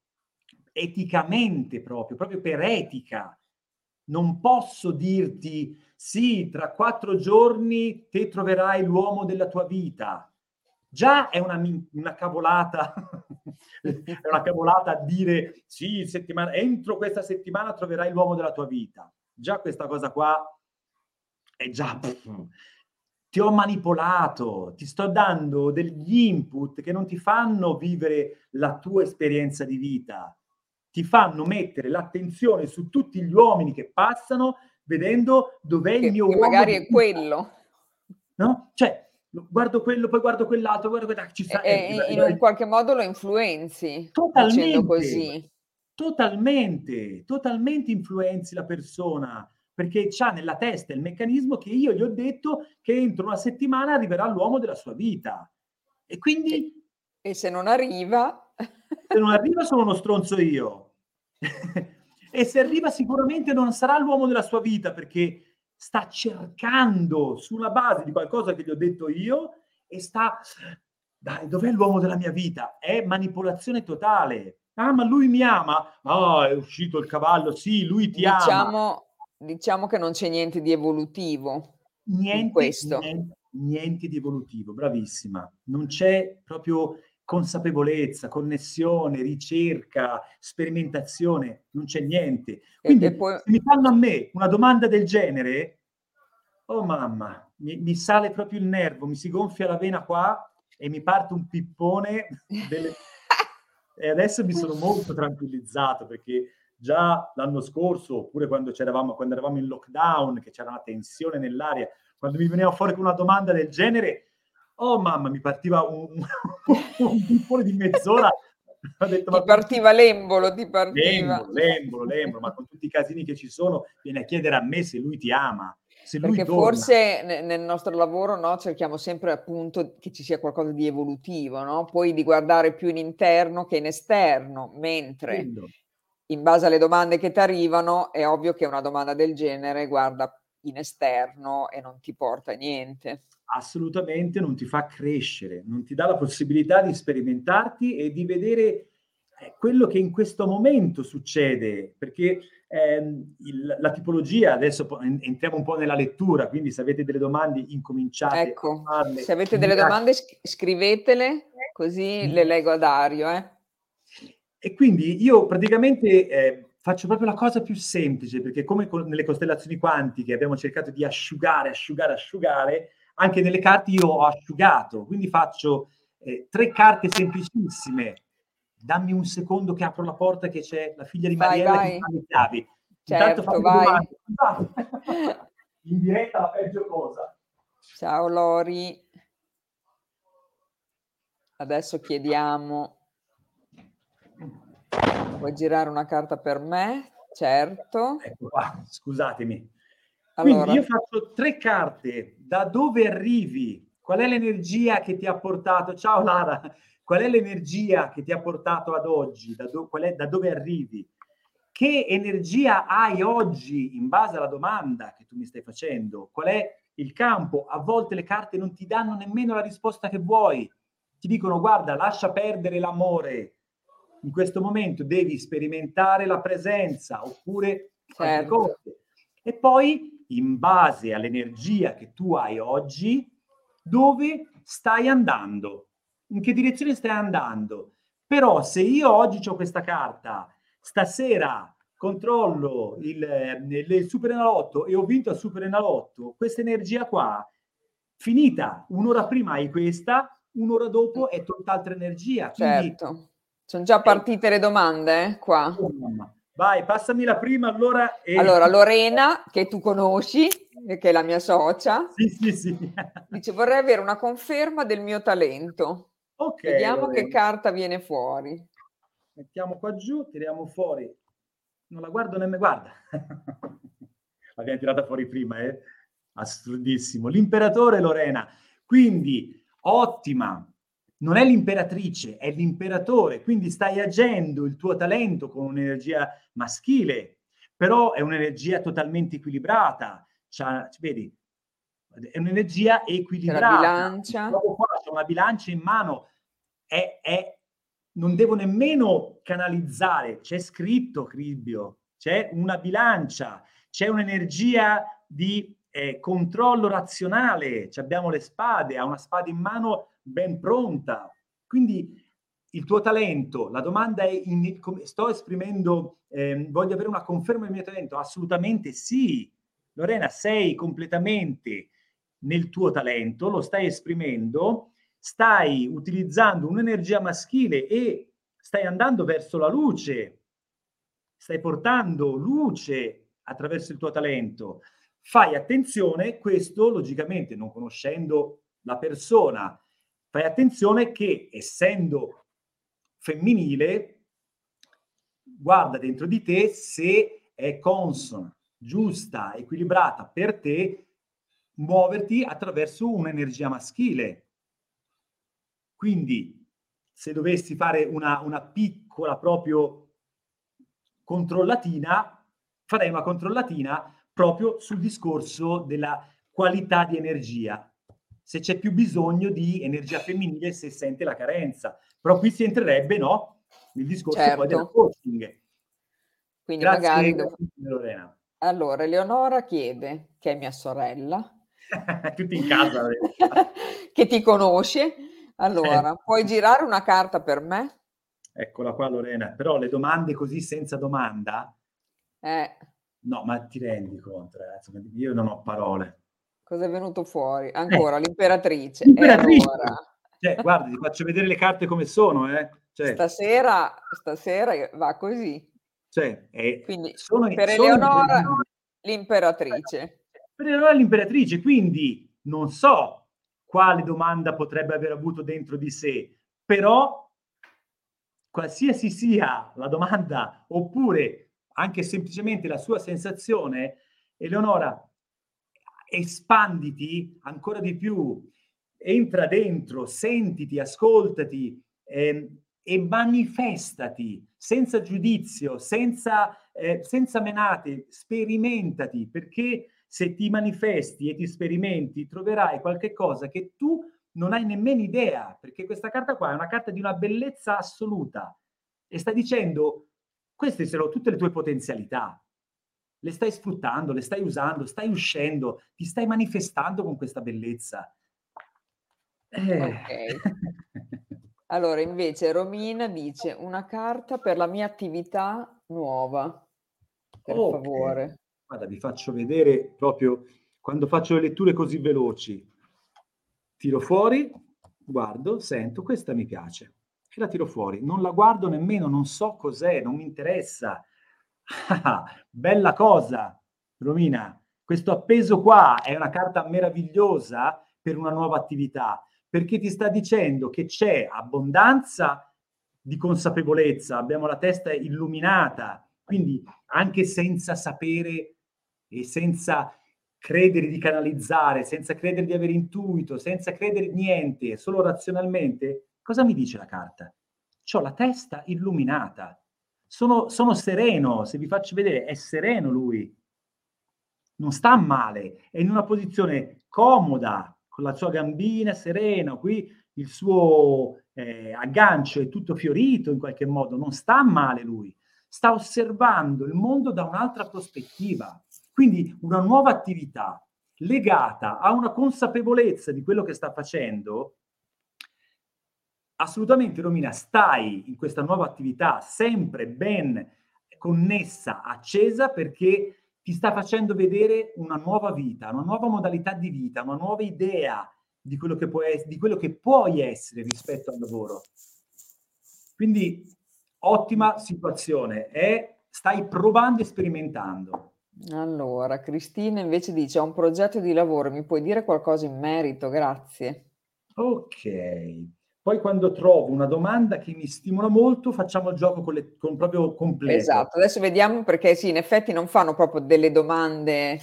eticamente proprio, proprio per etica, non posso dirti sì, tra quattro giorni te troverai l'uomo della tua vita. già è una, una cavolata, [laughs] è una cavolata a dire sì, settimana, entro questa settimana troverai l'uomo della tua vita. Già questa cosa qua è già... ti ho manipolato, ti sto dando degli input che non ti fanno vivere la tua esperienza di vita, ti fanno mettere l'attenzione su tutti gli uomini che passano vedendo dov'è il mio uomo. Magari è quello. No? Cioè, guardo quello, poi guardo quell'altro, guardo quell'altro. Ci sta, e, eh, in un qualche modo lo influenzi. Totalmente. Così. Totalmente, totalmente influenzi la persona perché ha nella testa il meccanismo che io gli ho detto che entro una settimana arriverà l'uomo della sua vita. E quindi... E, se non arriva... [laughs] se non arriva sono uno stronzo io. [laughs] e se arriva sicuramente non sarà l'uomo della sua vita perché sta cercando sulla base di qualcosa che gli ho detto io e sta, dai, dov'è l'uomo della mia vita? È manipolazione totale. Ah, ma lui mi ama? Ah, è uscito il cavallo, sì, lui ti diciamo, ama. Diciamo che non c'è niente di evolutivo niente, in questo. Niente, niente di evolutivo, bravissima. Non c'è proprio consapevolezza, connessione, ricerca, sperimentazione, non c'è niente. Quindi poi... se mi fanno a me una domanda del genere, oh mamma, mi, mi, sale proprio il nervo, mi si gonfia la vena qua e mi parte un pippone. Delle... [laughs] e adesso mi sono molto tranquillizzato perché già l'anno scorso, oppure quando, quando eravamo in lockdown, che c'era una tensione nell'aria, quando mi veniva fuori con una domanda del genere, oh mamma, mi partiva un, [laughs] un piccolo di mezz'ora. [laughs] Detto, ti partiva l'embolo, ti partiva. L'embolo, l'embolo, l'embolo, ma con tutti i casini che ci sono, viene a chiedere a me se lui ti ama. Se Perché forse nel nostro lavoro no, cerchiamo sempre appunto che ci sia qualcosa di evolutivo, no? poi di guardare più in interno che in esterno, mentre Lindo. In base alle domande che ti arrivano è ovvio che una domanda del genere guarda in esterno e non ti porta a niente assolutamente non ti fa crescere, non ti dà la possibilità di sperimentarti e di vedere eh, quello che in questo momento succede, perché ehm, il, la tipologia, adesso entriamo un po' nella lettura, quindi se avete delle domande incominciate ecco, a farle. Se avete delle domande scrivetele, così le leggo a Dario. Eh. E quindi io praticamente eh, faccio proprio la cosa più semplice, perché come con, nelle costellazioni quantiche abbiamo cercato di asciugare, asciugare, asciugare, anche nelle carte io ho asciugato, quindi faccio eh, tre carte semplicissime. Dammi un secondo che apro la porta che c'è la figlia di Mariella vai, che fa le chiavi. Certo, vai. [laughs] In diretta la peggio cosa. Ciao Lori. Adesso chiediamo. Vuoi girare una carta per me? Certo. Ecco qua, scusatemi. Allora. Quindi io faccio tre carte. Da dove arrivi? Qual è l'energia che ti ha portato? Ciao Lara, qual è l'energia che ti ha portato ad oggi? Da, do, è, da dove arrivi? Che energia hai oggi in base alla domanda che tu mi stai facendo? Qual è il campo? A volte le carte non ti danno nemmeno la risposta che vuoi. Ti dicono guarda, lascia perdere l'amore. In questo momento devi sperimentare la presenza oppure certo. cose. E poi in base all'energia che tu hai oggi, dove stai andando, in che direzione stai andando. Però se io oggi ho questa carta, stasera controllo il, il Super Enalotto e ho vinto al Super Enalotto, questa energia qua, finita, un'ora prima hai questa, un'ora dopo è tutt'altra energia. Quindi, certo. Sono già partite le domande eh, qua. Vai, passami la prima allora. E... Allora, Lorena, che tu conosci, che è la mia socia, sì, sì, sì. [laughs] dice vorrei avere una conferma del mio talento. Ok. Vediamo Lorena. che carta viene fuori. Mettiamo qua giù, tiriamo fuori. Non la guardo nemmeno, guarda. [laughs] L'abbiamo tirata fuori prima, eh? Assurdissimo. L'imperatore Lorena. Quindi, ottima, non è l'imperatrice, è l'imperatore, quindi stai agendo il tuo talento con un'energia maschile, però è un'energia totalmente equilibrata, c'ha, vedi, è un'energia equilibrata. La bilancia. Qua c'è una bilancia in mano, è, è, non devo nemmeno canalizzare, c'è scritto Cribbio, c'è una bilancia, c'è un'energia di eh, controllo razionale, abbiamo le spade, ha una spada in mano ben pronta. Quindi il tuo talento, la domanda è, in, sto esprimendo, eh, voglio avere una conferma del mio talento? Assolutamente sì. Lorena, sei completamente nel tuo talento, lo stai esprimendo, stai utilizzando un'energia maschile e stai andando verso la luce, stai portando luce attraverso il tuo talento. Fai attenzione, questo logicamente non conoscendo la persona, fai attenzione che essendo femminile, guarda dentro di te se è consona, giusta, equilibrata per te muoverti attraverso un'energia maschile. Quindi se dovessi fare una, una piccola proprio controllatina, farei una controllatina proprio sul discorso della qualità di energia. Se c'è più bisogno di energia femminile, se sente la carenza. Però qui si entrerebbe, no? Il discorso certo. poi del coaching. Quindi Grazie, magari... Devo... Lorena. Allora, Eleonora chiede, che è mia sorella. [laughs] Tutti in casa. [laughs] che ti conosce allora, eh. puoi girare una carta per me? Eccola qua Lorena, però le domande così senza domanda? Eh. No, ma ti rendi conto, ragazzi, io non ho parole. Cosa è venuto fuori? Ancora, eh. l'imperatrice. L'imperatrice. Cioè, guarda, ti faccio vedere le carte come sono, eh. Cioè... Stasera, stasera va così. Cioè, eh, quindi, sono, per sono Eleonora l'imperatrice. Per Eleonora l'imperatrice, quindi non so quale domanda potrebbe aver avuto dentro di sé, però qualsiasi sia la domanda oppure anche semplicemente la sua sensazione, Eleonora, espanditi ancora di più, entra dentro, sentiti, ascoltati eh, e manifestati senza giudizio, senza, eh, senza menate, sperimentati perché se ti manifesti e ti sperimenti, troverai qualche cosa che tu non hai nemmeno idea, perché questa carta qua è una carta di una bellezza assoluta. E sta dicendo queste sono tutte le tue potenzialità. Le stai sfruttando, le stai usando, stai uscendo, ti stai manifestando con questa bellezza. Eh. Ok. [laughs] Allora, invece, Romina dice una carta per la mia attività nuova, per okay. favore. Guarda, vi faccio vedere proprio quando faccio le letture così veloci. Tiro fuori, guardo, sento, questa mi piace. E la tiro fuori. Non la guardo nemmeno, non so cos'è, non mi interessa. [laughs] bella cosa, Romina. Questo appeso qua è una carta meravigliosa per una nuova attività, perché ti sta dicendo che c'è abbondanza di consapevolezza, abbiamo la testa illuminata, quindi anche senza sapere e senza credere di canalizzare, senza credere di avere intuito, senza credere niente, solo razionalmente, cosa mi dice la carta? Ho la testa illuminata. Sono, sono sereno, se vi faccio vedere, è sereno lui. Non sta male, è in una posizione comoda, con la sua gambina serena, qui il suo eh, aggancio è tutto fiorito in qualche modo, non sta male lui, sta osservando il mondo da un'altra prospettiva. Quindi una nuova attività legata a una consapevolezza di quello che sta facendo, assolutamente Romina, stai in questa nuova attività sempre ben connessa, accesa, perché ti sta facendo vedere una nuova vita, una nuova modalità di vita, una nuova idea di quello che, può essere, di quello che puoi essere rispetto al lavoro. Quindi ottima situazione, è, stai provando e sperimentando. Allora, Cristina invece dice: "Ho un progetto di lavoro, mi puoi dire qualcosa in merito? Grazie". Okay. Poi quando trovo una domanda che mi stimola molto, facciamo il gioco con le con proprio completo. Esatto, adesso vediamo perché sì, in effetti non fanno proprio delle domande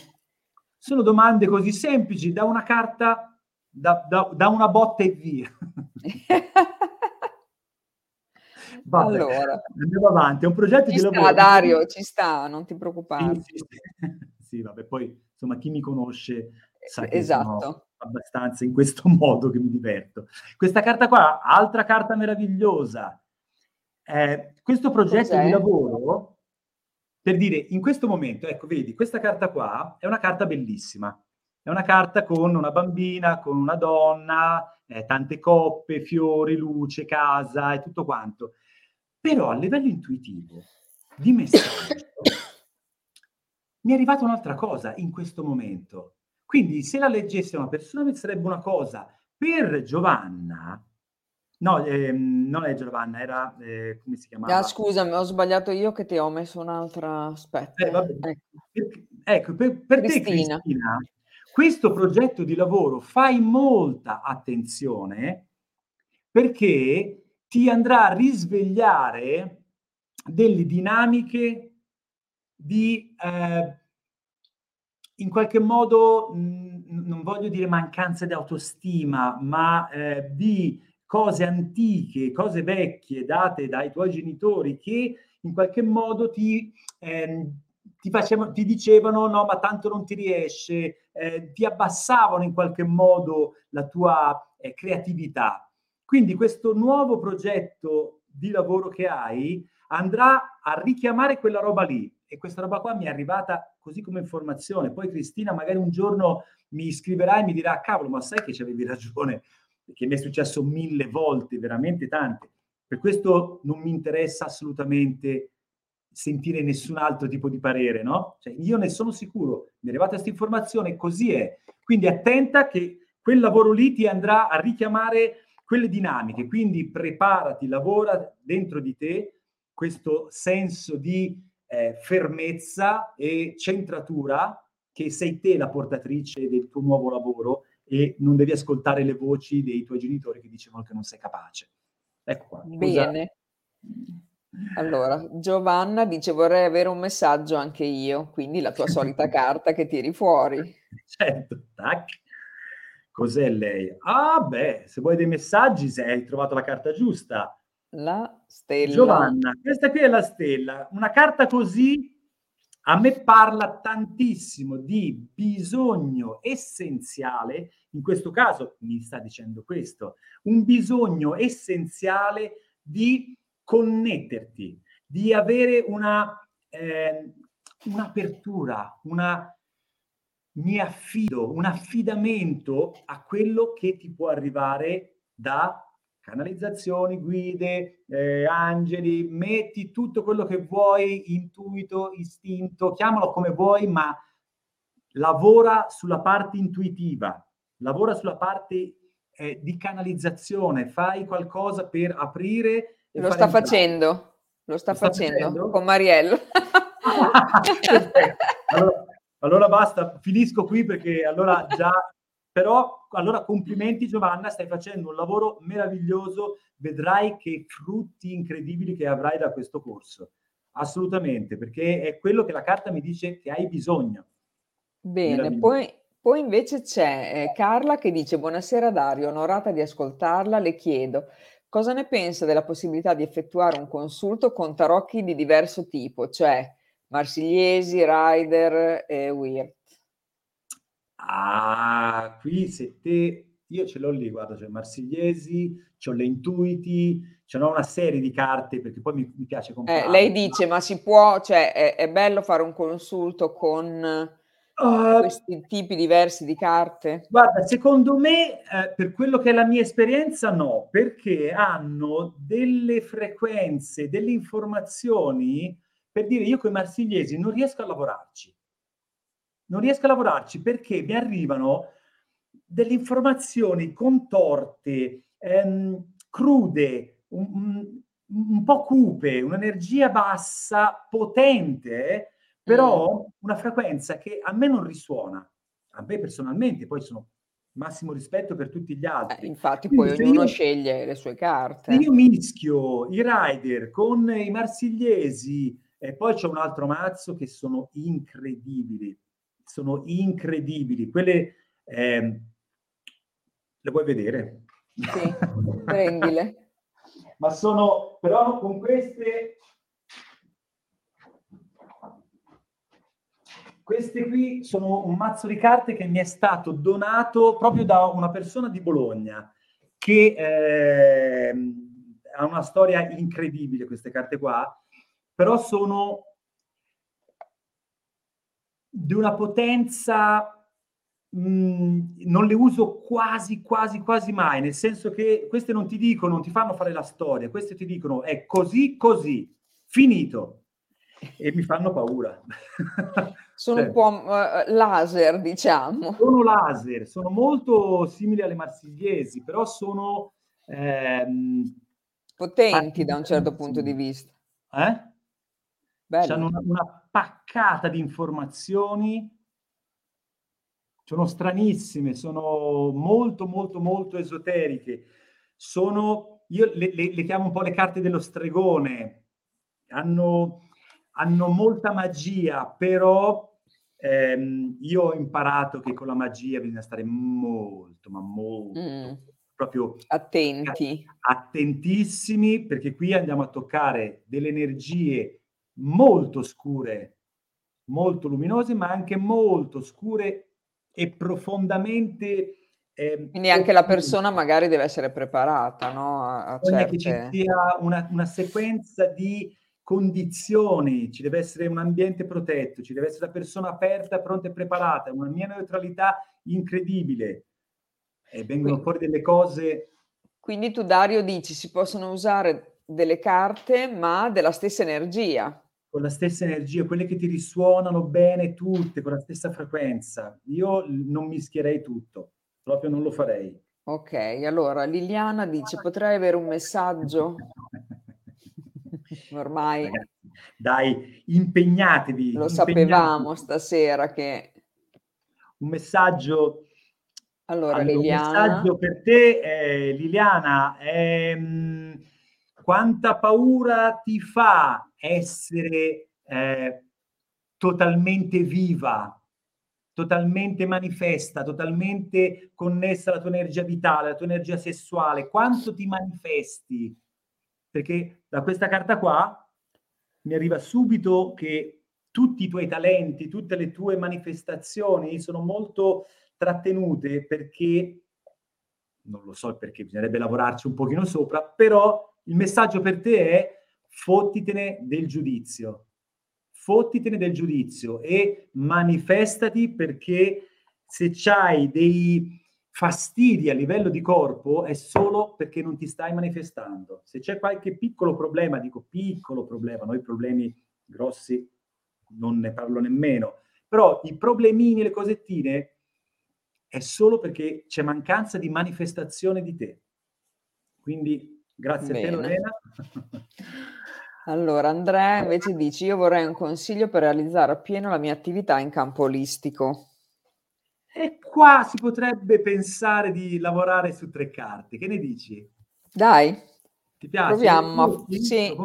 Sono domande così semplici, da una carta da da da una botta e via. [laughs] Vabbè, allora, andiamo avanti. È un progetto ci di sta, lavoro. Dario, ci sta, non ti preoccupare. Sì, sì, sì. [laughs] vabbè, poi insomma chi mi conosce sa che esatto. Abbastanza in questo [laughs] modo che mi diverto. Questa carta qua, altra carta meravigliosa. Eh, questo progetto Cos'è? di lavoro, per dire, in questo momento, ecco, vedi, questa carta qua è una carta bellissima. È una carta con una bambina, con una donna, eh, tante coppe, fiori, luce, casa e tutto quanto. Però a livello intuitivo, di messaggio, [coughs] mi è arrivata un'altra cosa in questo momento. Quindi se la leggesse una persona sarebbe una cosa. Per Giovanna, no, ehm, non è Giovanna, era, eh, come si chiamava? Ah, scusami, ho sbagliato io che ti ho messo un'altra, aspetta. Eh, vabbè. Ecco, ecco per, per te Cristina, questo progetto di lavoro fai molta attenzione perché ti andrà a risvegliare delle dinamiche di eh, in qualche modo mh, non voglio dire mancanza di autostima, ma eh, di cose antiche, cose vecchie date dai tuoi genitori che in qualche modo ti, eh, ti, facevano, ti dicevano no, ma tanto non ti riesce, eh, ti abbassavano in qualche modo la tua eh, creatività. Quindi questo nuovo progetto di lavoro che hai andrà a richiamare quella roba lì e questa roba qua mi è arrivata così come informazione. Poi Cristina magari un giorno mi scriverà e mi dirà cavolo, ma sai che avevi ragione, perché mi è successo mille volte, veramente tante. Per questo non mi interessa assolutamente sentire nessun altro tipo di parere, no? Cioè, io ne sono sicuro, mi è arrivata questa informazione, così è. Quindi attenta che quel lavoro lì ti andrà a richiamare quelle dinamiche, quindi preparati, lavora dentro di te questo senso di eh, fermezza e centratura che sei te la portatrice del tuo nuovo lavoro e non devi ascoltare le voci dei tuoi genitori che dicevano che non sei capace. Ecco qua. Bene. Allora, Giovanna dice vorrei avere un messaggio anche io, quindi la tua solita [laughs] carta che tiri fuori. Certo, tac. Cos'è lei? Ah, beh, se vuoi dei messaggi, se hai trovato la carta giusta. La stella. Giovanna, questa qui è la stella. Una carta così a me parla tantissimo di bisogno essenziale, in questo caso mi sta dicendo questo, un bisogno essenziale di connetterti, di avere una, eh, un'apertura, una mi affido, un affidamento a quello che ti può arrivare da canalizzazioni, guide, eh, angeli, metti tutto quello che vuoi, intuito, istinto, chiamalo come vuoi, ma lavora sulla parte intuitiva, lavora sulla parte eh, di canalizzazione, fai qualcosa per aprire. Lo sta facendo, lo sta, lo facendo, facendo con Mariello. [laughs] [laughs] allora, allora basta, finisco qui perché allora già però allora complimenti Giovanna, stai facendo un lavoro meraviglioso, vedrai che frutti incredibili che avrai da questo corso. Assolutamente, perché è quello che la carta mi dice che hai bisogno. Bene, poi, poi, invece c'è eh, Carla che dice buonasera Dario, onorata di ascoltarla, le chiedo cosa ne pensa della possibilità di effettuare un consulto con tarocchi di diverso tipo, cioè Marsigliesi, Rider e Weir. Ah, qui se te... Io ce l'ho lì, guarda, c'è Marsigliesi, c'ho le Intuiti, n'ho una serie di carte perché poi mi, mi piace comprare. Eh, lei dice, ma si può, cioè è, è bello fare un consulto con uh, questi tipi diversi di carte? Guarda, secondo me, eh, per quello che è la mia esperienza, no, perché hanno delle frequenze, delle informazioni, per dire io con i marsigliesi non riesco a lavorarci non riesco a lavorarci perché mi arrivano delle informazioni contorte, ehm, crude, un, un, po' cupe, un'energia bassa, potente, però mm. una frequenza che a me non risuona. A me personalmente, poi sono massimo rispetto per tutti gli altri. Eh, infatti Quindi poi ognuno io, sceglie le sue carte. Io mischio i rider con i marsigliesi e poi c'è un altro mazzo che sono incredibili sono incredibili. Quelle eh, le vuoi vedere? Sì, prendile. [laughs] Ma sono, però con queste, queste qui sono un mazzo di carte che mi è stato donato proprio da una persona di Bologna che eh, ha una storia incredibile queste carte qua, però sono di una potenza mh, non le uso quasi, quasi, quasi mai, nel senso che queste non ti dicono, non ti fanno fare la storia, queste ti dicono è così, così, finito. E mi fanno paura. [laughs] Sono cioè, un po' uh, laser, diciamo. Sono laser, sono molto simili alle marsigliesi, però sono... Ehm, Potenti da un certo punto di vista. Eh? Hanno una, una paccata di informazioni sono stranissime, sono molto, molto, molto esoteriche. Sono, io le, le, le chiamo un po' le carte dello stregone, hanno, hanno molta magia, però ehm, io ho imparato che con la magia bisogna stare molto, ma molto, mm. proprio attenti. Attentissimi, perché qui andiamo a toccare delle energie molto scure, molto luminose, ma anche molto scure e profondamente... Eh, Quindi anche la persona magari deve essere preparata, no? A, a certe... che ci sia una, una sequenza di condizioni, ci deve essere un ambiente protetto, ci deve essere la persona aperta, pronta e preparata, una mia neutralità incredibile. E vengono quindi, fuori delle cose. Quindi tu, Dario, dici si possono usare delle carte, ma della stessa energia con la stessa energia, quelle che ti risuonano bene tutte, con la stessa frequenza. Io non mischierei tutto, proprio non lo farei. Ok, allora Liliana dice potrei avere un messaggio? [laughs] Ormai. Ragazzi, dai, impegnatevi. Lo impegnatevi. sapevamo stasera che... Un messaggio... Allora, allora Liliana... Un messaggio per te, eh, Liliana, è... Quanta paura ti fa essere eh, totalmente viva, totalmente manifesta, totalmente connessa alla tua energia vitale, alla tua energia sessuale, quanto ti manifesti? Perché da questa carta qua mi arriva subito che tutti i tuoi talenti, tutte le tue manifestazioni sono molto trattenute perché, non lo so perché bisognerebbe lavorarci un pochino sopra, però il messaggio per te è fottitene del giudizio, fottitene del giudizio e manifestati perché se c'hai dei fastidi a livello di corpo è solo perché non ti stai manifestando. Se c'è qualche piccolo problema, dico piccolo problema, noi problemi grossi non ne parlo nemmeno, però i problemini le cosettine è solo perché c'è mancanza di manifestazione di te. Quindi Grazie Bene. a te Lorena. Allora, Andrea invece dice, io vorrei un consiglio per realizzare appieno la mia attività in campo olistico. E qua si potrebbe pensare di lavorare su tre carte, che ne dici? Dai, ti piace? Proviamo, sì. Sì,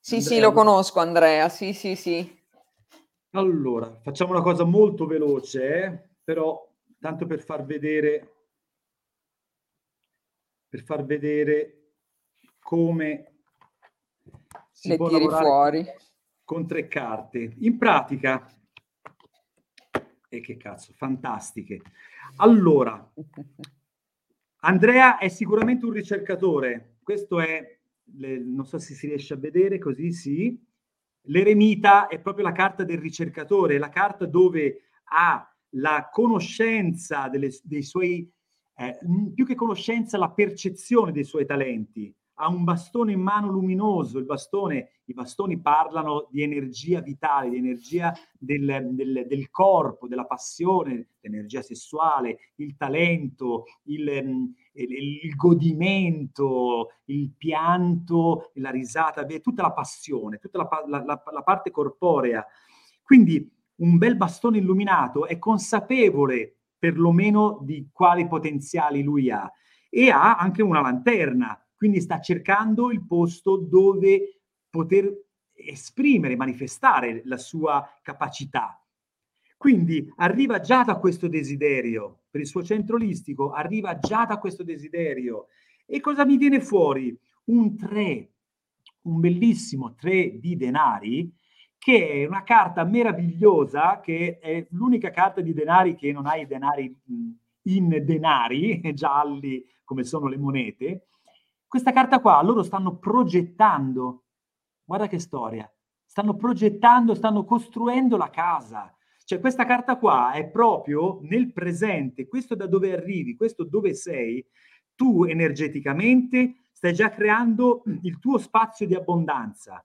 sì, sì, lo conosco Andrea, sì, sì, sì. Allora, facciamo una cosa molto veloce, eh? però tanto per far vedere per far vedere come si Le può tiri fuori con tre carte. In pratica, e che cazzo, fantastiche. Allora, [laughs] Andrea è sicuramente un ricercatore. Questo è, le, non so se si riesce a vedere, così sì. L'eremita è proprio la carta del ricercatore, la carta dove ha la conoscenza delle, dei suoi, eh, più che conoscenza, la percezione dei suoi talenti ha un bastone in mano luminoso, il bastone, i bastoni parlano di energia vitale, di energia del, del, del corpo, della passione, l'energia sessuale, il talento, il, il, il, godimento, il pianto, la risata, tutta la passione, tutta la, la, la, la parte corporea. Quindi un bel bastone illuminato è consapevole perlomeno di quali potenziali lui ha e ha anche una lanterna quindi sta cercando il posto dove poter esprimere, manifestare la sua capacità. Quindi arriva già da questo desiderio, per il suo centro olistico, arriva già da questo desiderio. E cosa mi viene fuori? Un 3, un bellissimo 3 di denari, che è una carta meravigliosa, che è l'unica carta di denari che non ha i denari in denari, [laughs] gialli come sono le monete, questa carta qua, loro stanno progettando, guarda che storia, stanno progettando, stanno costruendo la casa, Cioè questa carta qua è proprio nel presente, questo da dove arrivi, questo dove sei, tu energeticamente stai già creando il tuo spazio di abbondanza.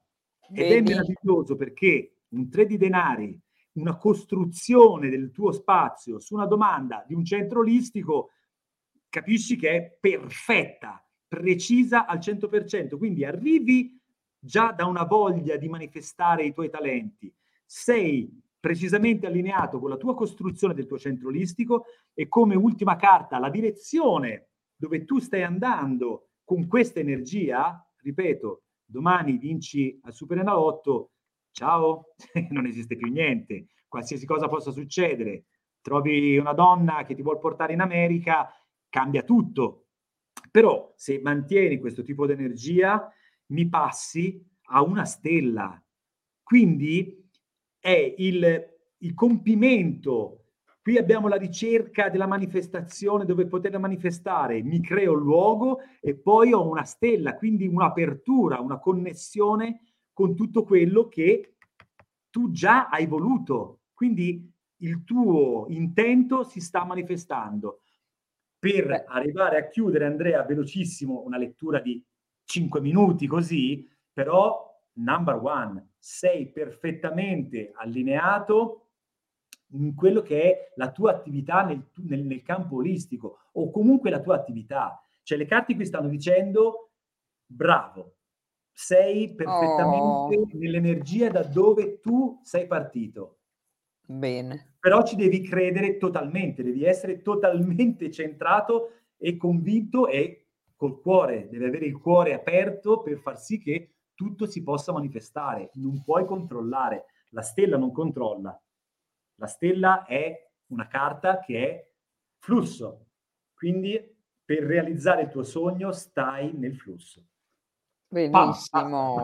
Ed è meraviglioso perché un 3 di denari, una costruzione del tuo spazio su una domanda di un centro olistico, capisci che è perfetta, precisa al 100%. Quindi arrivi già da una voglia di manifestare i tuoi talenti, sei precisamente allineato con la tua costruzione del tuo centro olistico e come ultima carta la direzione dove tu stai andando con questa energia, ripeto, domani vinci al Super Enalotto, ciao, [laughs] non esiste più niente, qualsiasi cosa possa succedere, trovi una donna che ti vuole portare in America, cambia tutto. Però se mantieni questo tipo di energia, mi passi a una stella. Quindi è il, il compimento. Qui abbiamo la ricerca della manifestazione dove poter manifestare. Mi creo il luogo e poi ho una stella, quindi un'apertura, una connessione con tutto quello che tu già hai voluto. Quindi il tuo intento si sta manifestando. Per Beh. arrivare a chiudere, Andrea, velocissimo, una lettura di 5 minuti così, però number one, sei perfettamente allineato in quello che è la tua attività nel, nel, nel, campo olistico o comunque la tua attività. Cioè le carte qui stanno dicendo bravo, sei perfettamente oh. nell'energia da dove tu sei partito. Bene. Però ci devi credere totalmente, devi essere totalmente centrato e convinto e col cuore, devi avere il cuore aperto per far sì che tutto si possa manifestare, non puoi controllare, la stella non controlla, la stella è una carta che è flusso, quindi per realizzare il tuo sogno stai nel flusso.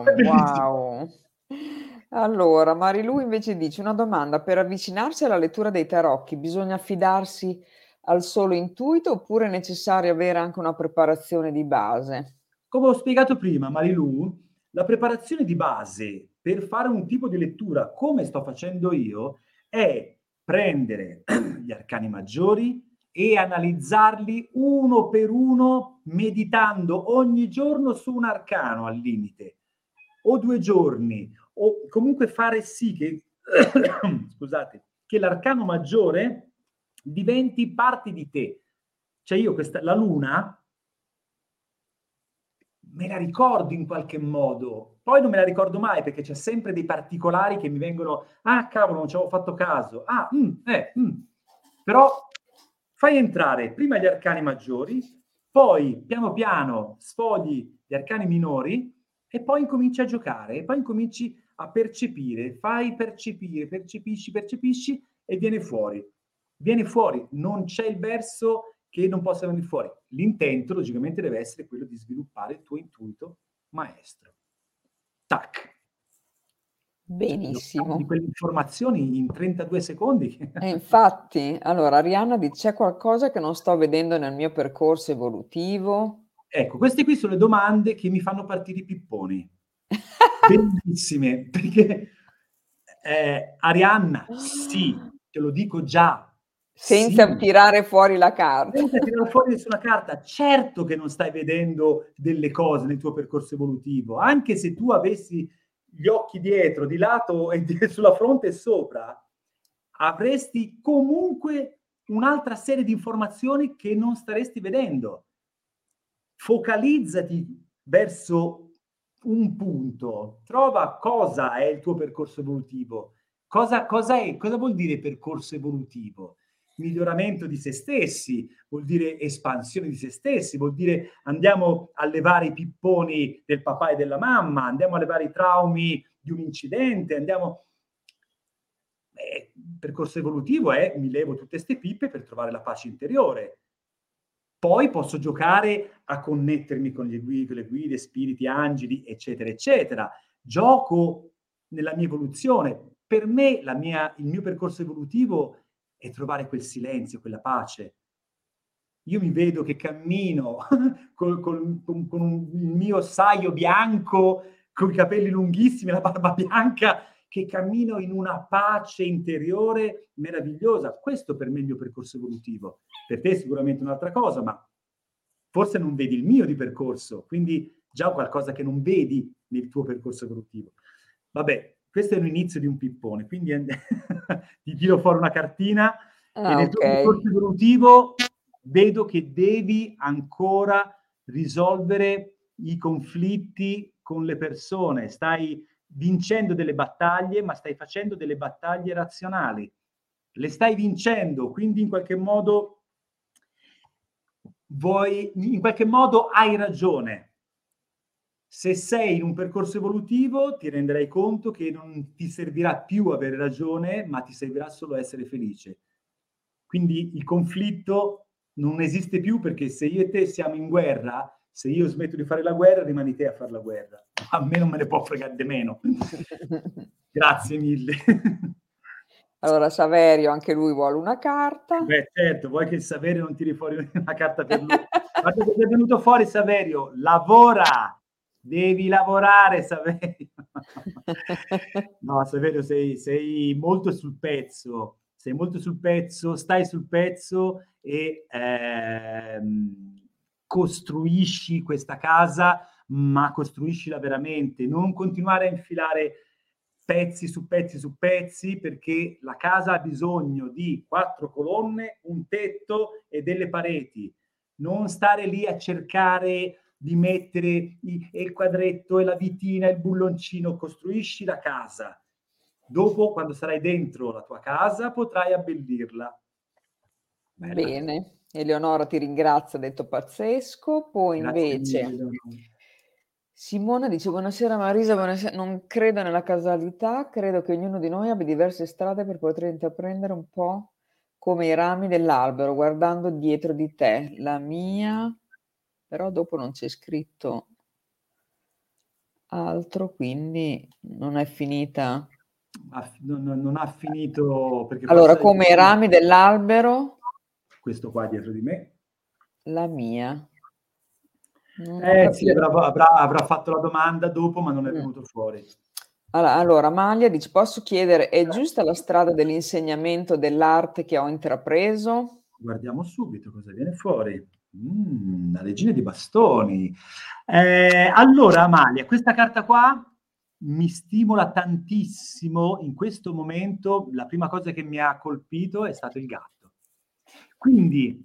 [laughs] Benissimo, wow. Allora, Marilu invece dice una domanda, per avvicinarsi alla lettura dei tarocchi bisogna affidarsi al solo intuito oppure è necessario avere anche una preparazione di base? Come ho spiegato prima, Marilu, la preparazione di base per fare un tipo di lettura come sto facendo io è prendere [clears throat] gli arcani maggiori e analizzarli uno per uno meditando ogni giorno su un arcano al limite o due giorni o comunque fare sì che [coughs] scusate che l'arcano maggiore diventi parte di te cioè io questa la luna me la ricordo in qualche modo. Poi non me la ricordo mai perché c'è sempre dei particolari che mi vengono, ah cavolo, non ci avevo fatto caso. Ah, mm, eh, mm. Però fai entrare prima gli arcani maggiori, poi piano piano sfogli gli arcani minori e poi incominci a giocare, e poi incominci a percepire, fai percepire, percepisci, percepisci e viene fuori. Viene fuori, non c'è il verso che non possa venire fuori. L'intento, logicamente, deve essere quello di sviluppare il tuo intuito maestro. Tac. Benissimo. Di quelle informazioni in 32 secondi. [laughs] E infatti, allora, Arianna dice, c'è qualcosa che non sto vedendo nel mio percorso evolutivo? Ecco, queste qui sono le domande che mi fanno partire i pipponi. [laughs] Bellissime, perché eh, Arianna, sì, te lo dico già, senza sì. tirare fuori la carta. Senza tirare fuori nessuna carta. Certo che non stai vedendo delle cose nel tuo percorso evolutivo, anche se tu avessi gli occhi dietro, di lato e di, [laughs] sulla fronte e sopra, avresti comunque un'altra serie di informazioni che non staresti vedendo. Focalizzati verso un punto, trova cosa è il tuo percorso evolutivo. Cosa, cosa, è, cosa vuol dire percorso evolutivo? miglioramento di se stessi, vuol dire espansione di se stessi, vuol dire andiamo a levare i pipponi del papà e della mamma, andiamo a levare i traumi di un incidente, andiamo... Eh, il percorso evolutivo è mi levo tutte queste pippe per trovare la pace interiore. Poi posso giocare a connettermi con le guide, le guide spiriti, angeli, eccetera, eccetera. Gioco nella mia evoluzione. Per me mia, il mio percorso evolutivo e trovare quel silenzio, quella pace. Io mi vedo che cammino [laughs] con, con, con un, il mio saio bianco, con i capelli lunghissimi, la barba bianca, che cammino in una pace interiore meravigliosa. Questo per me è il mio percorso evolutivo. Per te è sicuramente un'altra cosa, ma forse non vedi il mio di percorso, quindi già qualcosa che non vedi nel tuo percorso evolutivo. Vabbè, questo è l'inizio di un pippone, quindi [laughs] ti tiro fuori una cartina ah, e nel okay. tuo percorso evolutivo vedo che devi ancora risolvere i conflitti con le persone, stai vincendo delle battaglie, ma stai facendo delle battaglie razionali. Le stai vincendo, quindi in qualche modo vuoi, in qualche modo hai ragione. Se sei in un percorso evolutivo, ti renderai conto che non ti servirà più avere ragione, ma ti servirà solo essere felice. Quindi il conflitto non esiste più perché se io e te siamo in guerra, se io smetto di fare la guerra, rimani te a fare la guerra. A me non me ne può fregare di meno. [laughs] Grazie mille. Allora Saverio, anche lui vuole una carta. Beh, certo, vuoi che il Saverio non tiri fuori [laughs] una carta per lui? Guarda che è venuto fuori Saverio, lavora, devi lavorare Saverio. [laughs] no, Saverio, sei, sei molto sul pezzo, sei molto sul pezzo, stai sul pezzo e... Ehm, costruisci questa casa, ma costruiscila veramente, non continuare a infilare pezzi su pezzi su pezzi perché la casa ha bisogno di quattro colonne, un tetto e delle pareti. Non stare lì a cercare di mettere il quadretto e la vitina, il bulloncino, costruisci la casa. Dopo, quando sarai dentro la tua casa, potrai abbellirla. Bella. Bene. Eleonora ti ringrazio, ha detto pazzesco. Poi Grazie invece mille, Simona dice buonasera Marisa, buonasera. non credo nella causalità, credo che ognuno di noi abbia diverse strade per poter intraprendere un po' come i rami dell'albero, guardando dietro di te. La mia, però dopo non c'è scritto altro, quindi non è finita. Non, non ha finito perché allora come i rami dell'albero questo qua dietro di me. La mia. eh sì, avrà, avrà, avrà, fatto la domanda dopo, ma non è mm. venuto fuori. Allora, allora, Amalia dice, posso chiedere, è giusta la strada dell'insegnamento dell'arte che ho intrapreso? Guardiamo subito cosa viene fuori. Mm, la regina di bastoni. Eh, allora, Amalia, questa carta qua mi stimola tantissimo in questo momento. La prima cosa che mi ha colpito è stato il gatto. Quindi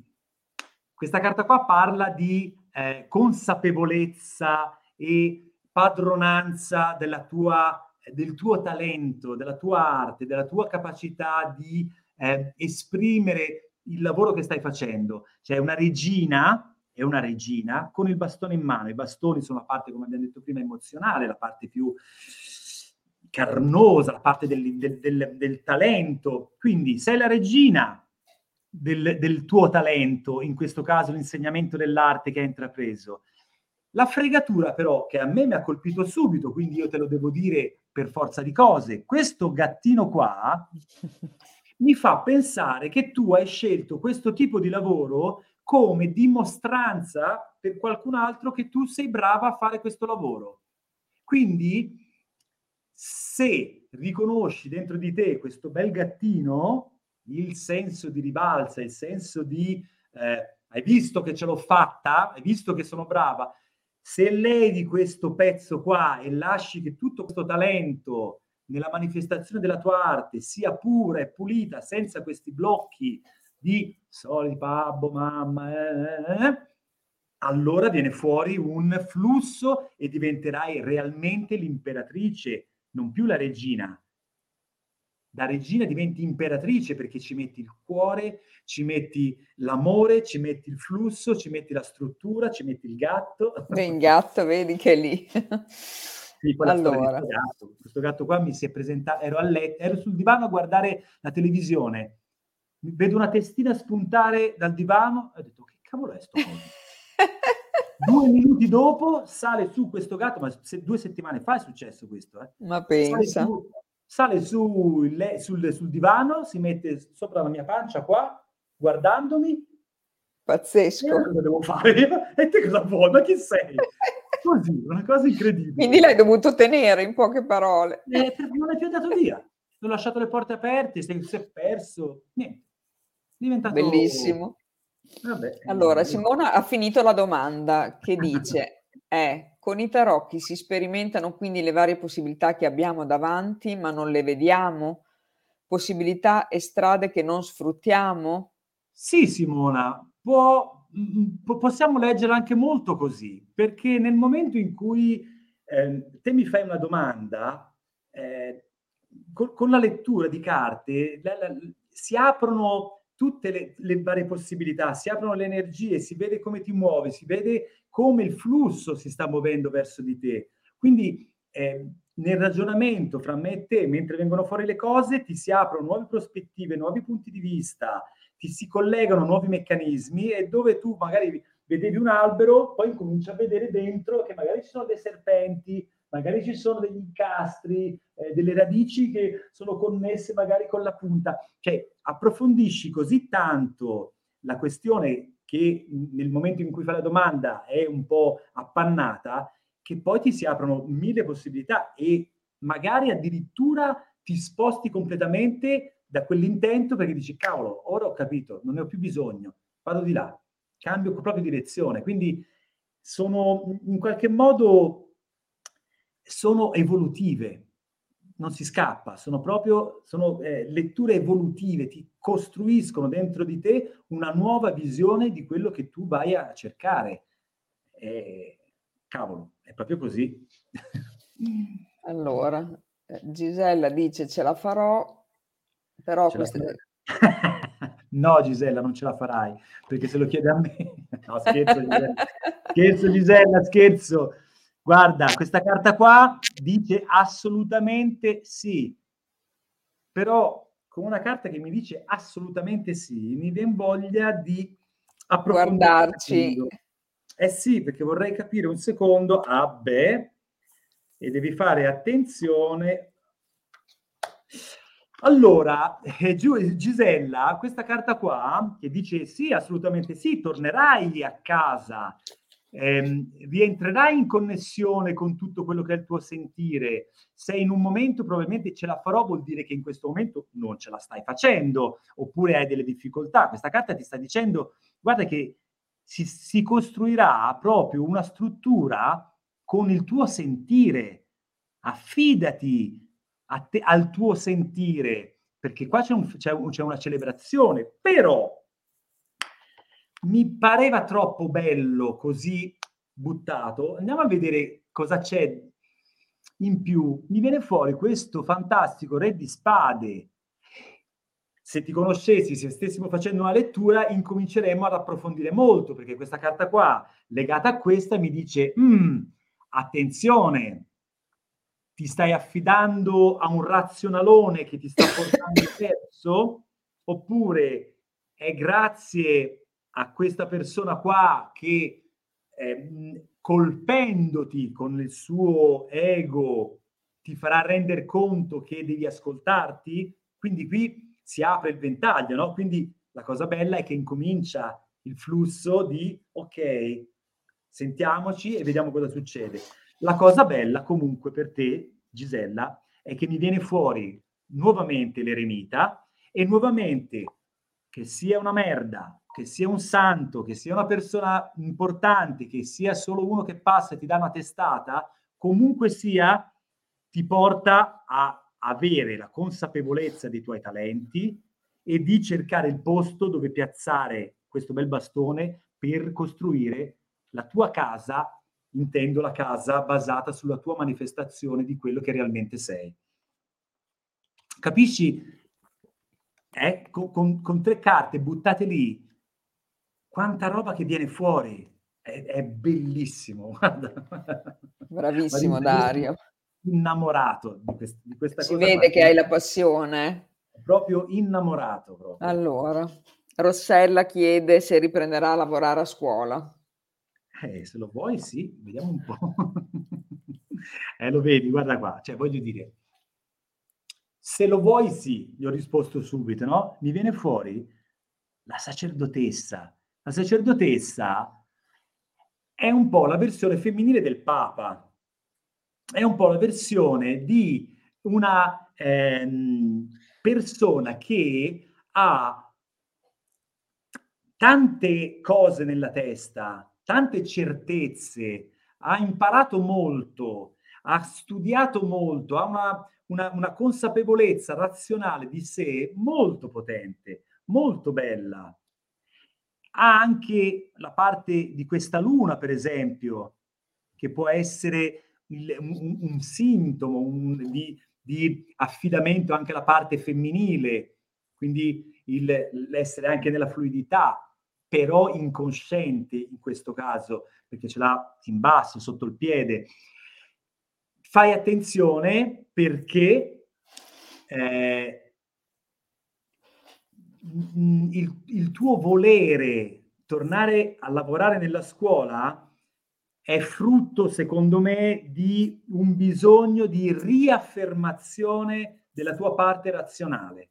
questa carta qua parla di eh, consapevolezza e padronanza tua, del tuo talento, della tua arte, della tua capacità di eh, esprimere il lavoro che stai facendo. C'è una regina, è una regina con il bastone in mano. I bastoni sono la parte, come abbiamo detto prima, emozionale, la parte più carnosa, la parte del, del, del, del talento. Quindi sei la regina, del, del tuo talento, in questo caso l'insegnamento dell'arte che hai intrapreso. La fregatura però che a me mi ha colpito subito, quindi io te lo devo dire per forza di cose, questo gattino qua [laughs] mi fa pensare che tu hai scelto questo tipo di lavoro come dimostranza per qualcun altro che tu sei brava a fare questo lavoro. Quindi se riconosci dentro di te questo bel gattino, il senso di ribalza, il senso di eh, hai visto che ce l'ho fatta, hai visto che sono brava. Se levi questo pezzo qua e lasci che tutto questo talento nella manifestazione della tua arte sia pura e pulita, senza questi blocchi di soliti babbo, mamma, eh, eh, allora viene fuori un flusso e diventerai realmente l'imperatrice, non più la regina, da regina diventi imperatrice perché ci metti il cuore, ci metti l'amore, ci metti il flusso, ci metti la struttura, ci metti il gatto. Beh, il gatto, vedi che è lì. Sì, allora. Questo gatto. questo gatto qua mi si è presentato, ero a letto, ero sul divano a guardare la televisione, vedo una testina spuntare dal divano e ho detto che cavolo è sto [laughs] Due minuti dopo sale su questo gatto, ma se, due settimane fa è successo questo. Eh. Ma pensa. Su, sale su, le, sul, sul, divano, si mette sopra la mia pancia qua, guardandomi. Pazzesco. cosa devo fare? [laughs] E te cosa vuoi? Ma chi sei? [laughs] Così, una cosa incredibile. Quindi l'hai dovuto tenere in poche parole. Eh, non è più andato via. Ho lasciato le porte aperte, si è perso. Niente. Diventato... Bellissimo. Vabbè, allora, Simona ha finito la domanda che dice, è, con i tarocchi si sperimentano quindi le varie possibilità che abbiamo davanti, ma non le vediamo? Possibilità e strade che non sfruttiamo? Sì, Simona, può, mm, possiamo leggerla anche molto così, perché nel momento in cui eh, te mi fai una domanda, eh, con, con, la lettura di carte la, la, si aprono tutte le, le, varie possibilità, si aprono le energie, si vede come ti muovi, si vede come il flusso si sta muovendo verso di te. Quindi eh, nel ragionamento fra me e te, mentre vengono fuori le cose, ti si aprono nuove prospettive, nuovi punti di vista, ti si collegano nuovi meccanismi e dove tu magari vedevi un albero, poi cominci a vedere dentro che magari ci sono dei serpenti, magari ci sono degli incastri, eh, delle radici che sono connesse magari con la punta. Cioè, approfondisci così tanto la questione che nel momento in cui fai la domanda è un po' appannata, che poi ti si aprono mille possibilità e magari addirittura ti sposti completamente da quell'intento perché dici, cavolo, ora ho capito, non ne ho più bisogno, vado di là, cambio proprio direzione. Quindi sono in qualche modo sono evolutive, non si scappa, sono proprio sono, eh, letture evolutive, ti costruiscono dentro di te una nuova visione di quello che tu vai a cercare. Eh, cavolo, è proprio così. [laughs] allora, eh, Gisella dice ce la farò, però ce queste... [laughs] no Gisella, non ce la farai, perché se lo chiede a me... [laughs] no, scherzo Gisella, scherzo Gisella, scherzo. Guarda, questa carta qua dice assolutamente sì, però con una carta che mi dice assolutamente sì, mi viene voglia di approfondirci. Eh sì, perché vorrei capire un secondo, ah beh, e devi fare attenzione. Allora, eh, Gisella, questa carta qua che dice sì, assolutamente sì, tornerai a casa eh, rientrerai in connessione con tutto quello che è il tuo sentire. Se in un momento probabilmente ce la farò, vuol dire che in questo momento non ce la stai facendo, oppure hai delle difficoltà. Questa carta ti sta dicendo, guarda che si, si costruirà proprio una struttura con il tuo sentire. Affidati te, al tuo sentire, perché qua c'è, un, c'è, c'è una celebrazione, però mi pareva troppo bello così buttato. Andiamo a vedere cosa c'è in più. Mi viene fuori questo fantastico re di spade. Se ti conoscessi, se stessimo facendo una lettura, incominceremo ad approfondire molto, perché questa carta qua, legata a questa, mi dice, mm, attenzione, ti stai affidando a un razionalone che ti sta portando perso, oppure è grazie a questa persona qua che eh, colpendoti con il suo ego ti farà rendere conto che devi ascoltarti, quindi qui si apre il ventaglio, no? Quindi la cosa bella è che incomincia il flusso di ok, sentiamoci e vediamo cosa succede. La cosa bella comunque per te, Gisella, è che mi viene fuori nuovamente l'eremita e nuovamente che sia una merda, che sia un santo, che sia una persona importante, che sia solo uno che passa e ti dà una testata, comunque sia, ti porta a avere la consapevolezza dei tuoi talenti e di cercare il posto dove piazzare questo bel bastone per costruire la tua casa, intendo la casa basata sulla tua manifestazione di quello che realmente sei. Capisci? Eh, con, con, con tre carte buttate lì, quanta roba che viene fuori. È, è bellissimo. [laughs] Bravissimo Dario. Innamorato di, quest- di questa si cosa. Si vede che hai la passione. Proprio innamorato. Proprio. Allora, Rossella chiede se riprenderà a lavorare a scuola. Eh, se lo vuoi, sì, vediamo un po'. [laughs] eh, lo vedi, guarda qua, cioè voglio dire, se lo vuoi, sì, gli ho risposto subito, no? Mi viene fuori la sacerdotessa, la sacerdotessa è un po' la versione femminile del Papa, è un po' la versione di una ehm, persona che ha tante cose nella testa, tante certezze, ha imparato molto, ha studiato molto, ha una, una, una consapevolezza razionale di sé molto potente, molto bella. Ha anche la parte di questa luna, per esempio, che può essere il, un, un, sintomo un, di, di, affidamento anche alla parte femminile, quindi il, l'essere anche nella fluidità, però inconsciente in questo caso, perché ce l'ha in basso, sotto il piede. Fai attenzione perché eh, il, il tuo volere tornare a lavorare nella scuola è frutto, secondo me, di un bisogno di riaffermazione della tua parte razionale.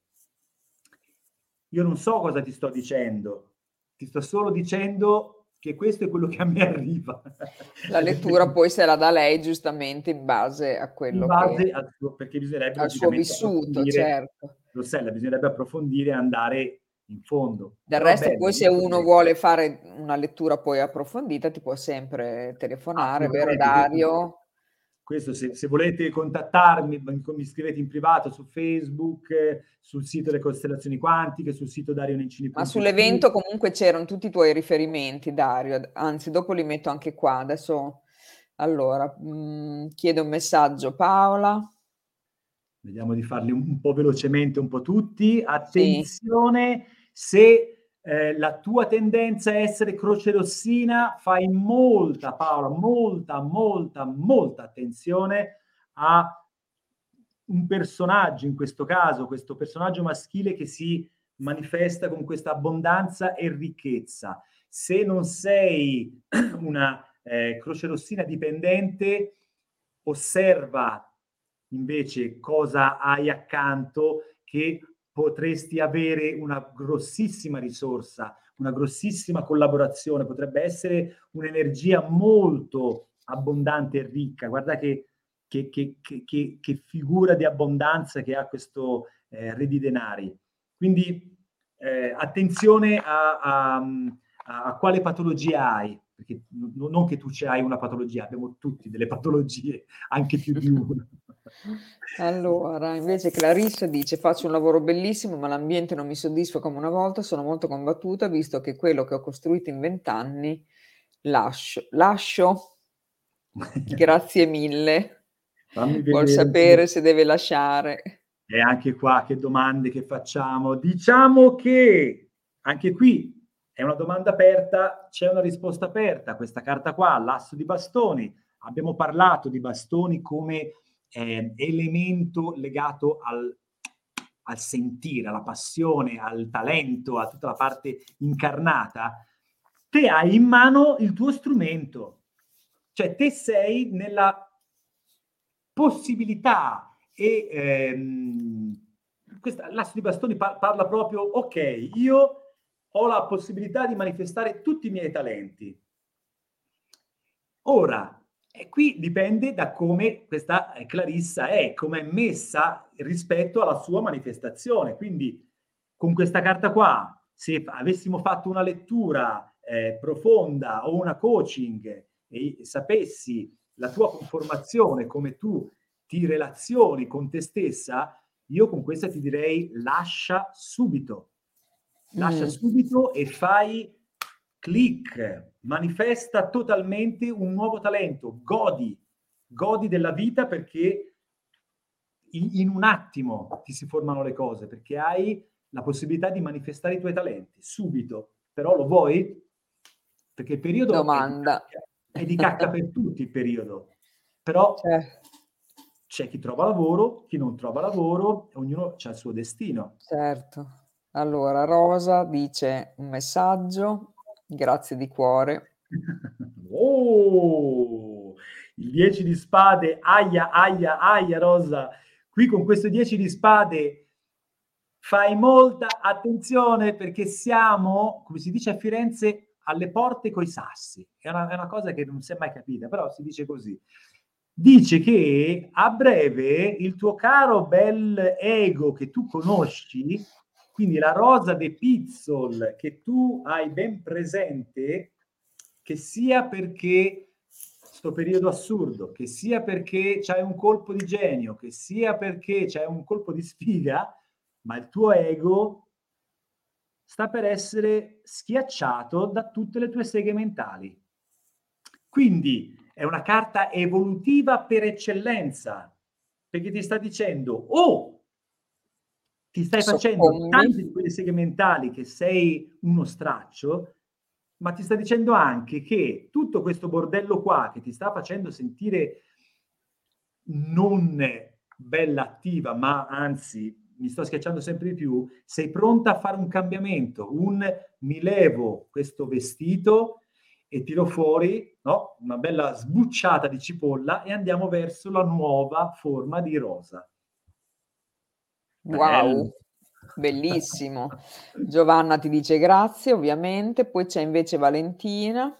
Io non so cosa ti sto dicendo, ti sto solo dicendo che questo è quello che a me [laughs] arriva. La lettura poi se la dà lei giustamente in base a quello in base che... Al suo, perché bisognerebbe al suo vissuto, certo. Rossella, bisognerebbe approfondire e andare in fondo. Del Però resto, poi se uno bello. vuole fare una lettura poi approfondita, ti può sempre telefonare, vero Dario? Questo se, se, volete contattarmi, mi scrivete in privato su Facebook, sul sito Le Costellazioni Quantiche, sul sito Dario Nencini. Ma sull'evento comunque c'erano tutti i tuoi riferimenti, Dario, anzi dopo li metto anche qua. Adesso, allora, mh, mm, chiedo un messaggio Paola. Vediamo di farli un, un po' velocemente, un po' tutti. Attenzione, sì. se eh, la tua tendenza a essere croce rossina, fai molta, Paola, molta, molta, molta attenzione a un personaggio, in questo caso, questo personaggio maschile che si manifesta con questa abbondanza e ricchezza. Se non sei [clears throat] una eh, croce rossina dipendente, osserva invece cosa hai accanto che potresti avere una grossissima risorsa, una grossissima collaborazione, potrebbe essere un'energia molto abbondante e ricca. Guarda che, che, che, che figura di abbondanza che ha questo eh, re di denari. Quindi eh, attenzione a, a, a, quale patologia hai, perché non che tu ci hai una patologia, abbiamo tutti delle patologie, anche più di [laughs] una. Allora, invece Clarissa dice: Faccio un lavoro bellissimo, ma l'ambiente non mi soddisfa come una volta. Sono molto combattuta, visto che quello che ho costruito in vent'anni lascio. Lascio? [laughs] Grazie mille. Vuol sapere se deve lasciare. E anche qua che domande che facciamo. Diciamo che anche qui è una domanda aperta, c'è una risposta aperta. Questa carta qua, l'asso di bastoni. Abbiamo parlato di bastoni come eh, elemento legato al, al sentire, alla passione, al talento, a tutta la parte incarnata, te hai in mano il tuo strumento. Cioè te sei nella possibilità e ehm, questa, l'asso di bastoni par- parla proprio, ok, io ho la possibilità di manifestare tutti i miei talenti. Ora, e qui dipende da come questa eh, Clarissa è, come è messa rispetto alla sua manifestazione. Quindi con questa carta qua, se avessimo fatto una lettura eh, profonda o una coaching e sapessi la tua conformazione, come tu ti relazioni con te stessa, io con questa ti direi lascia subito. Lascia mm. subito e fai click, manifesta totalmente un nuovo talento, godi, godi della vita perché in, in, un attimo ti si formano le cose, perché hai la possibilità di manifestare i tuoi talenti subito, però lo vuoi? Perché il periodo Domanda. È, di cacca, è di cacca per tutti il periodo, però c'è. c'è chi trova lavoro, chi non trova lavoro, ognuno ha il suo destino. Certo. Allora, Rosa dice un messaggio Grazie di cuore. [laughs] oh, il 10 di spade, aia, aia, aia, Rosa. Qui con questo 10 di spade fai molta attenzione perché siamo, come si dice a Firenze, alle porte coi sassi. È una, è una cosa che non si è mai capita, però si dice così. Dice che a breve il tuo caro bel ego che tu conosci, quindi la rosa de pizzol che tu hai ben presente, che sia perché sto periodo assurdo, che sia perché c'hai un colpo di genio, che sia perché c'hai un colpo di sfiga, ma il tuo ego sta per essere schiacciato da tutte le tue seghe mentali. Quindi è una carta evolutiva per eccellenza, perché ti sta dicendo, oh, ti stai facendo tante di quelle seghe mentali che sei uno straccio, ma ti sta dicendo anche che tutto questo bordello qua che ti sta facendo sentire non bella attiva, ma anzi mi sto schiacciando sempre di più, sei pronta a fare un cambiamento, un mi levo questo vestito e tiro fuori no? una bella sbucciata di cipolla e andiamo verso la nuova forma di rosa. Wow, bellissimo. Giovanna ti dice grazie, ovviamente. Poi c'è invece Valentina.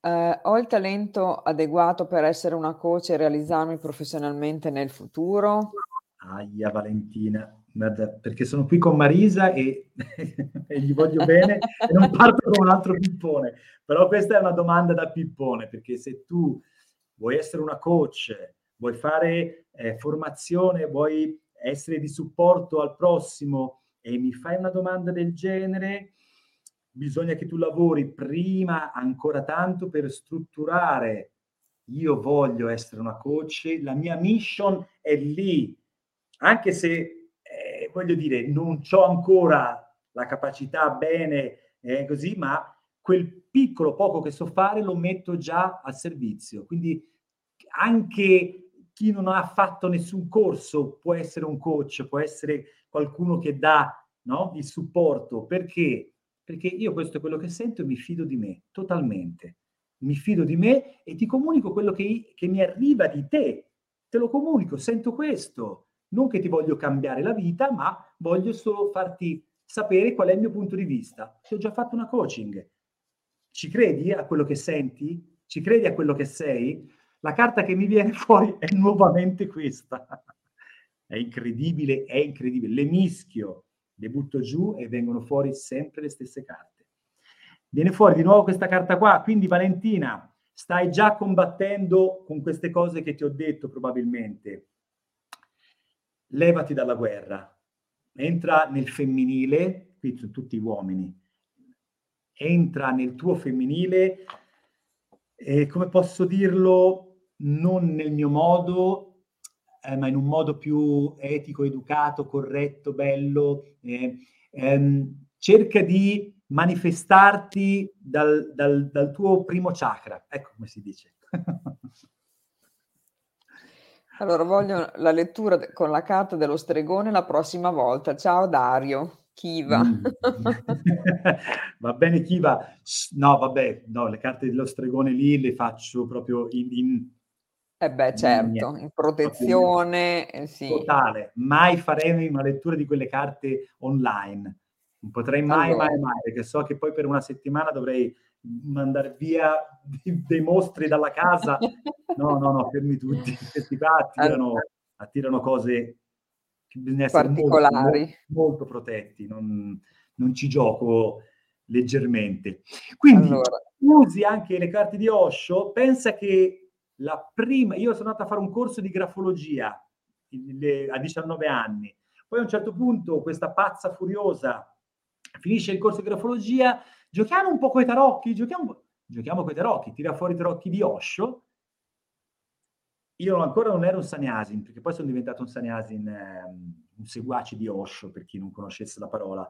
Eh, ho il talento adeguato per essere una coach e realizzarmi professionalmente nel futuro? Aia Valentina, guarda, perché sono qui con Marisa e, [laughs] e gli voglio bene e non parto con un altro pippone. Però questa è una domanda da pippone, perché se tu vuoi essere una coach, vuoi fare eh, formazione, vuoi essere di supporto al prossimo e mi fai una domanda del genere, bisogna che tu lavori prima ancora tanto per strutturare. Io voglio essere una coach, la mia mission è lì, anche se eh, voglio dire, non ho ancora la capacità bene eh, così, ma quel piccolo poco che so fare lo metto già al servizio. Quindi anche chi non ha fatto nessun corso può essere un coach, può essere qualcuno che dà no, il supporto. Perché? Perché io questo è quello che sento e mi fido di me, totalmente. Mi fido di me e ti comunico quello che, che mi arriva di te. Te lo comunico, sento questo non che ti voglio cambiare la vita, ma voglio solo farti sapere qual è il mio punto di vista. Ti ho già fatto una coaching. Ci credi a quello che senti? Ci credi a quello che sei? La carta che mi viene [laughs] fuori è nuovamente questa. È incredibile, è incredibile. Le mischio, le butto giù e vengono fuori sempre le stesse carte. Viene fuori di nuovo questa carta qua, quindi Valentina, stai già combattendo con queste cose che ti ho detto probabilmente. Levati dalla guerra, entra nel femminile, qui sono tutti uomini, entra nel tuo femminile, e come posso dirlo, non nel mio modo, eh, ma in un modo più etico, educato, corretto, bello. Eh, ehm, cerca di manifestarti dal, dal, dal tuo primo chakra, ecco come si dice. [laughs] Allora, voglio la lettura con la carta dello stregone la prossima volta. Ciao Dario, Kiva. Mm. [laughs] Va bene Kiva. No, vabbè, no, le carte dello stregone lì le faccio proprio in... in... Eh beh, certo, in protezione, eh, sì. Totale. Mai faremo una lettura di quelle carte online. Non potrei mai, allora. mai, mai, perché so che poi per una settimana dovrei mandare via [laughs] dei mostri dalla casa. No, no, no, fermi tutti. [laughs] Questi qua attirano, attirano cose che bisogna essere particolari. Molto, molto protetti, non, non, ci gioco leggermente. Quindi allora. usi anche le carte di Osho, pensa che la prima, io sono andato a fare un corso di grafologia a 19 anni, poi a un certo punto questa pazza furiosa finisce il corso di grafologia Giochiamo un po' con i tarocchi, giochiamo, giochiamo con i tarocchi, tira fuori i tarocchi di Osho. Io ancora non ero un saniasin, perché poi sono diventato un saniasin, eh, un seguace di Osho, per chi non conoscesse la parola.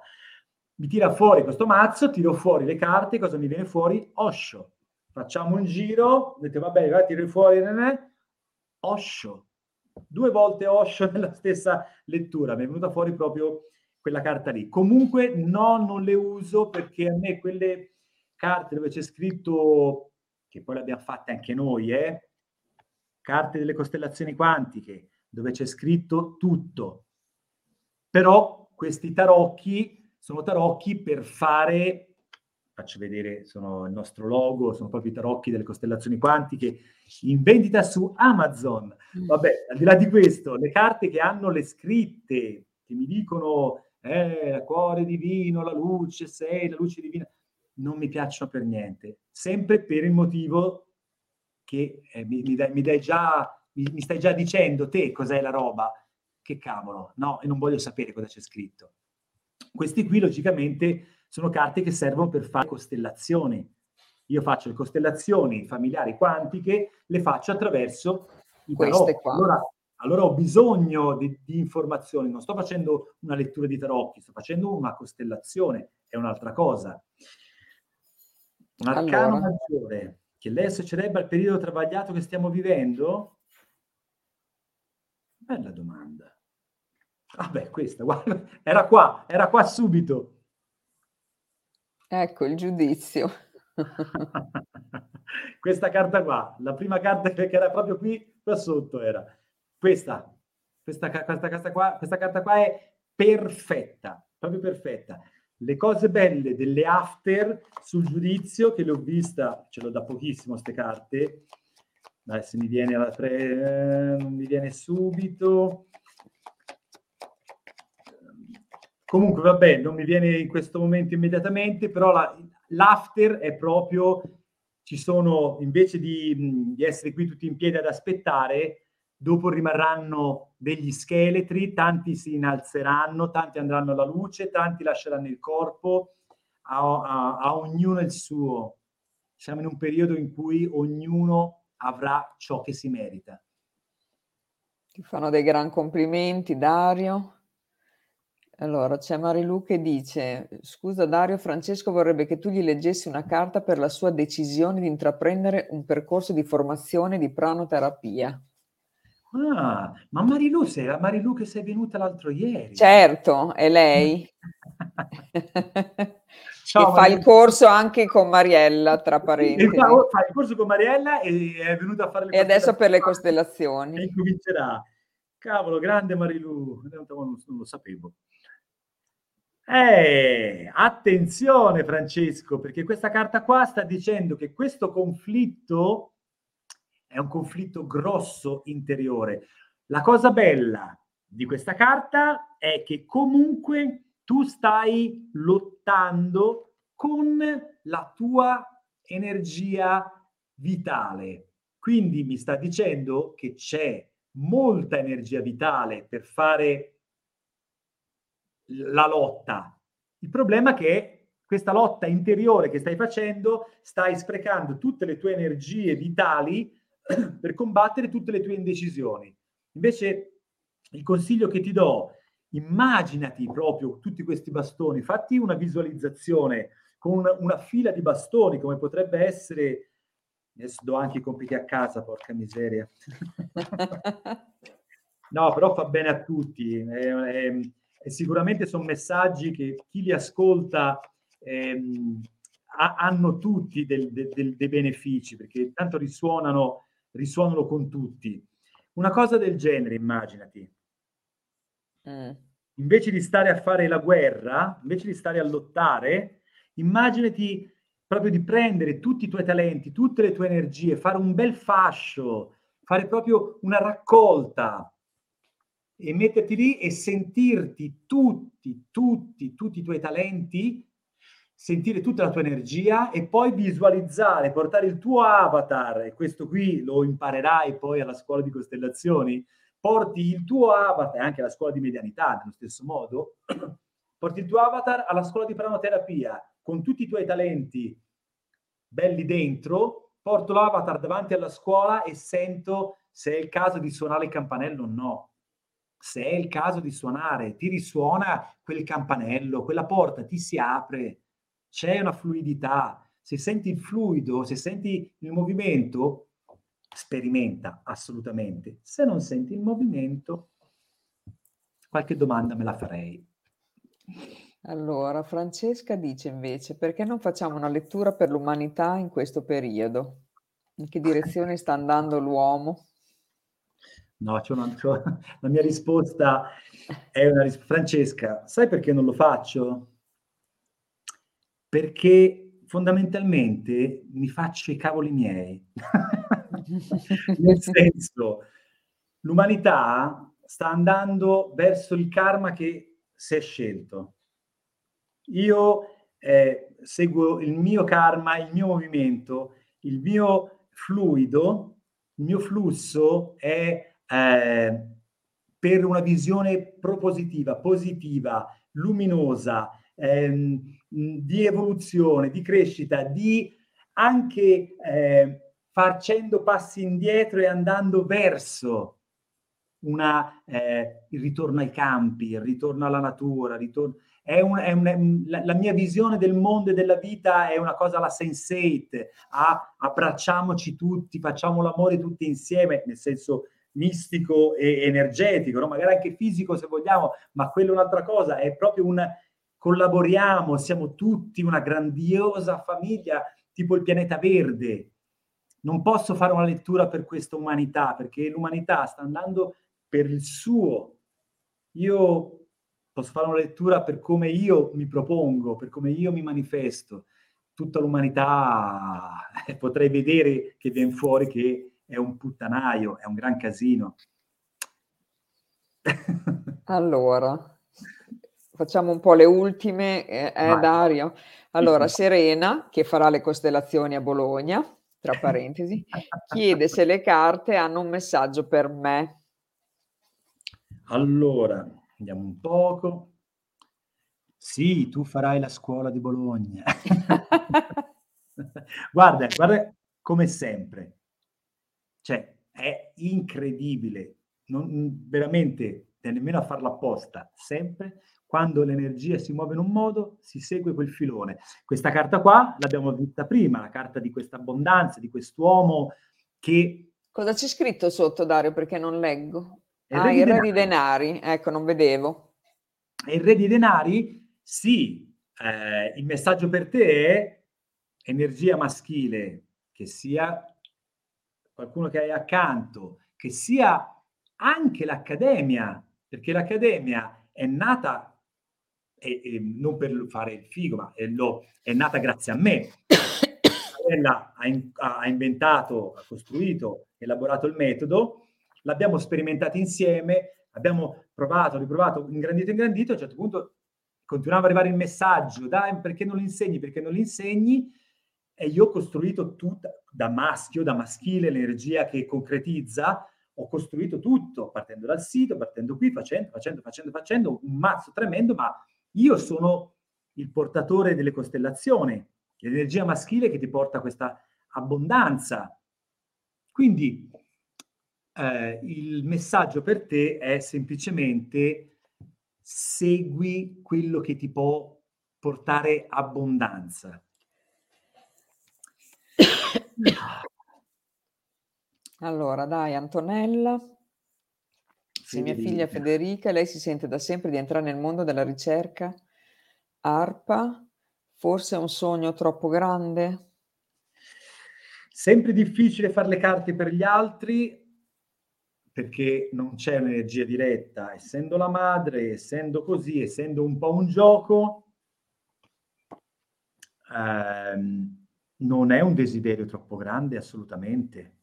Mi tira fuori questo mazzo, tiro fuori le carte, cosa mi viene fuori? Osho. Facciamo un giro, dite va bene, va, tiro fuori, ne, Osho. Due volte Osho [laughs] nella stessa lettura, mi è venuta fuori proprio quella carta lì. Comunque no, non le uso perché a me quelle carte dove c'è scritto, che poi le abbiamo fatte anche noi, eh, carte delle costellazioni quantiche, dove c'è scritto tutto. Però questi tarocchi sono tarocchi per fare faccio vedere, sono il nostro logo, sono proprio i tarocchi delle costellazioni quantiche, in vendita su Amazon. Mm. Vabbè, al di là di questo, le carte che hanno le scritte, che mi dicono, eh, cuore divino, la luce, sei, la luce divina, non mi piacciono per niente. Sempre per il motivo che eh, mi, mi, dai, mi, dai già, mi, mi stai già dicendo te cos'è la roba. Che cavolo, no, e non voglio sapere cosa c'è scritto. Questi qui, logicamente, sono carte che servono per fare costellazioni. Io faccio le costellazioni familiari quantiche, le faccio attraverso i tarocchi. Allora, allora, ho bisogno di, di, informazioni, non sto facendo una lettura di tarocchi, sto facendo una costellazione, è un'altra cosa. Un arcano allora. maggiore che lei associerebbe al periodo travagliato che stiamo vivendo? Bella domanda. Vabbè, ah questa, [laughs] guarda, era qua, era qua subito. Ecco il giudizio. [laughs] Questa carta qua, la prima carta che era proprio qui, qua sotto era questa. Questa, questa, questa, qua, questa carta qua è perfetta, proprio perfetta. Le cose belle delle after sul giudizio, che le ho vista, ce l'ho da pochissimo queste carte, adesso mi viene alla tre, non mi viene subito. Comunque, vabbè, non mi viene in questo momento immediatamente, però la, l'after è proprio, ci sono, invece di, di, essere qui tutti in piedi ad aspettare, dopo rimarranno degli scheletri, tanti si innalzeranno, tanti andranno alla luce, tanti lasceranno il corpo, a, a, a ognuno il suo. Siamo in un periodo in cui ognuno avrà ciò che si merita. Ti fanno dei gran complimenti, Dario. Allora, c'è Marilu che dice: Scusa Dario, Francesco vorrebbe che tu gli leggessi una carta per la sua decisione di intraprendere un percorso di formazione di pranoterapia. Ah, ma Marilu, sei la Marilu che sei venuta l'altro ieri. Certo, è lei. [laughs] Ciao, fa il corso anche con Mariella, tra parentesi. Fa, fa, il corso con Mariella e è venuta a fare le E adesso per le costellazioni. E incomincerà. Cavolo, grande Marilu, non lo sapevo. Eh, attenzione Francesco, perché questa carta qua sta dicendo che questo conflitto è un conflitto grosso interiore. La cosa bella di questa carta è che comunque tu stai lottando con la tua energia vitale. Quindi mi sta dicendo che c'è molta energia vitale per fare la lotta. Il problema è che questa lotta interiore che stai facendo, stai sprecando tutte le tue energie vitali [clears throat] per combattere tutte le tue indecisioni. Invece il consiglio che ti do, immaginati proprio tutti questi bastoni, fatti una visualizzazione con una fila di bastoni come potrebbe essere adesso do anche i compiti a casa, porca miseria. [laughs] no, però fa bene a tutti. È, è, e sicuramente sono messaggi che chi li ascolta ehm, ha, hanno tutti del, del, dei benefici, perché tanto risuonano, risuonano con tutti. Una cosa del genere, immaginati. Mm. Invece di stare a fare la guerra, invece di stare a lottare, immaginati proprio di prendere tutti i tuoi talenti, tutte le tue energie, fare un bel fascio, fare proprio una raccolta e metterti lì e sentirti tutti, tutti, tutti i tuoi talenti, sentire tutta la tua energia e poi visualizzare, portare il tuo avatar, e questo qui lo imparerai poi alla scuola di costellazioni, porti il tuo avatar, anche alla scuola di medianità nello stesso modo, [clears throat] porti il tuo avatar alla scuola di pranoterapia con tutti i tuoi talenti belli dentro, porto l'avatar davanti alla scuola e sento se è il caso di suonare il campanello o no se è il caso di suonare, ti risuona quel campanello, quella porta ti si apre, c'è una fluidità. Se senti il fluido, se senti il movimento, sperimenta assolutamente. Se non senti il movimento, qualche domanda me la farei. Allora, Francesca dice invece, perché non facciamo una lettura per l'umanità in questo periodo? In che [laughs] direzione sta andando l'uomo? No, c'è una, c'è [laughs] la mia risposta è una risposta. Francesca, sai perché non lo faccio? Perché fondamentalmente mi faccio i cavoli miei. [laughs] Nel senso, l'umanità sta andando verso il karma che si è scelto. Io eh, seguo il mio karma, il mio movimento, il mio fluido, il mio flusso è eh, per una visione propositiva, positiva, luminosa, ehm, di evoluzione, di crescita, di anche eh, facendo passi indietro e andando verso una, eh, il ritorno ai campi, il ritorno alla natura, ritorno, è un, è un, la, la, mia visione del mondo e della vita è una cosa alla Sense8, a, abbracciamoci tutti, facciamo l'amore tutti insieme, nel senso mistico e energetico, no? magari anche fisico se vogliamo, ma quello è un'altra cosa, è proprio un collaboriamo, siamo tutti una grandiosa famiglia, tipo il pianeta verde. Non posso fare una lettura per questa umanità, perché l'umanità sta andando per il suo. Io posso fare una lettura per come io mi propongo, per come io mi manifesto. Tutta l'umanità eh, potrei vedere che viene fuori che è un puttanaio, è un gran casino. [laughs] Allora, facciamo un po' le ultime, eh, eh Dario. Allora, Serena, che farà le costellazioni a Bologna, tra parentesi, [laughs] chiede se le carte hanno un messaggio per me. Allora, andiamo un poco. Sì, tu farai la scuola di Bologna. [laughs] guarda, guarda come sempre. Cioè, è incredibile. Non, veramente, nemmeno a farla apposta, sempre quando l'energia si muove in un modo, si segue quel filone. Questa carta qua l'abbiamo vista prima, la carta di questa abbondanza, di quest'uomo che... Cosa c'è scritto sotto, Dario? Perché non leggo. Il ah, il re di denari, ecco, non vedevo. Il re di denari, sì, eh, il messaggio per te è energia maschile, che sia qualcuno che hai accanto, che sia anche l'accademia, perché l'accademia è nata e, e non per fare il figo, ma è, lo, è nata grazie a me. Ella ha, in, ha inventato, ha costruito, elaborato il metodo, l'abbiamo sperimentato insieme, abbiamo provato, riprovato, ingrandito, ingrandito, a un certo punto continuava ad arrivare il messaggio, dai, perché non lo insegni, perché non lo insegni, e io ho costruito tutta, da maschio, da maschile, l'energia che concretizza, ho costruito tutto, partendo dal sito, partendo qui, facendo, facendo, facendo, facendo, un mazzo tremendo, ma io sono il portatore delle costellazioni, l'energia maschile che ti porta questa abbondanza. Quindi eh, il messaggio per te è semplicemente segui quello che ti può portare abbondanza. Allora, dai, Antonella. Se mia figlia Federica, lei si sente da sempre di entrare nel mondo della ricerca, ARPA, forse è un sogno troppo grande? Sempre difficile fare le carte per gli altri perché non c'è un'energia diretta, essendo la madre, essendo così, essendo un po' un gioco, ehm, non è un desiderio troppo grande assolutamente.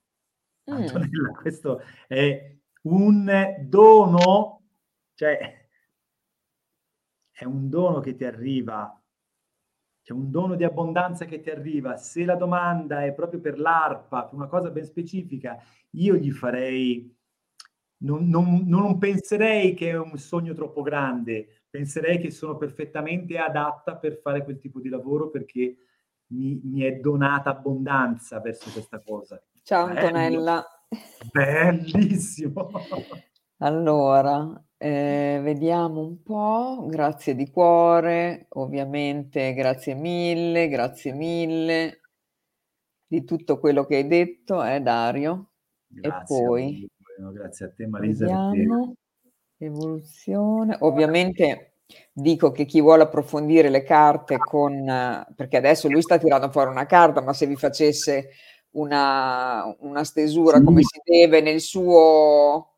Mm. Antonella, [laughs] questo è un dono, cioè è un dono che ti arriva, c'è un dono di abbondanza che ti arriva. Se la domanda è proprio per l'ARPA, per una cosa ben specifica, io gli farei, non, non, non penserei che è un sogno troppo grande, penserei che sono perfettamente adatta per fare quel tipo di lavoro perché mi, mi è donata abbondanza verso questa cosa. Ciao Antonella. Bellissimo. Allora, eh, vediamo un po'. Grazie di cuore, ovviamente grazie mille, grazie mille di tutto quello che hai detto, eh Dario. Grazie, e poi a grazie a te Marisa. Vediamo. Evoluzione. Ovviamente dico che chi vuole approfondire le carte con perché adesso lui sta tirando fuori una carta, ma se vi facesse una, una stesura sì. come si deve nel suo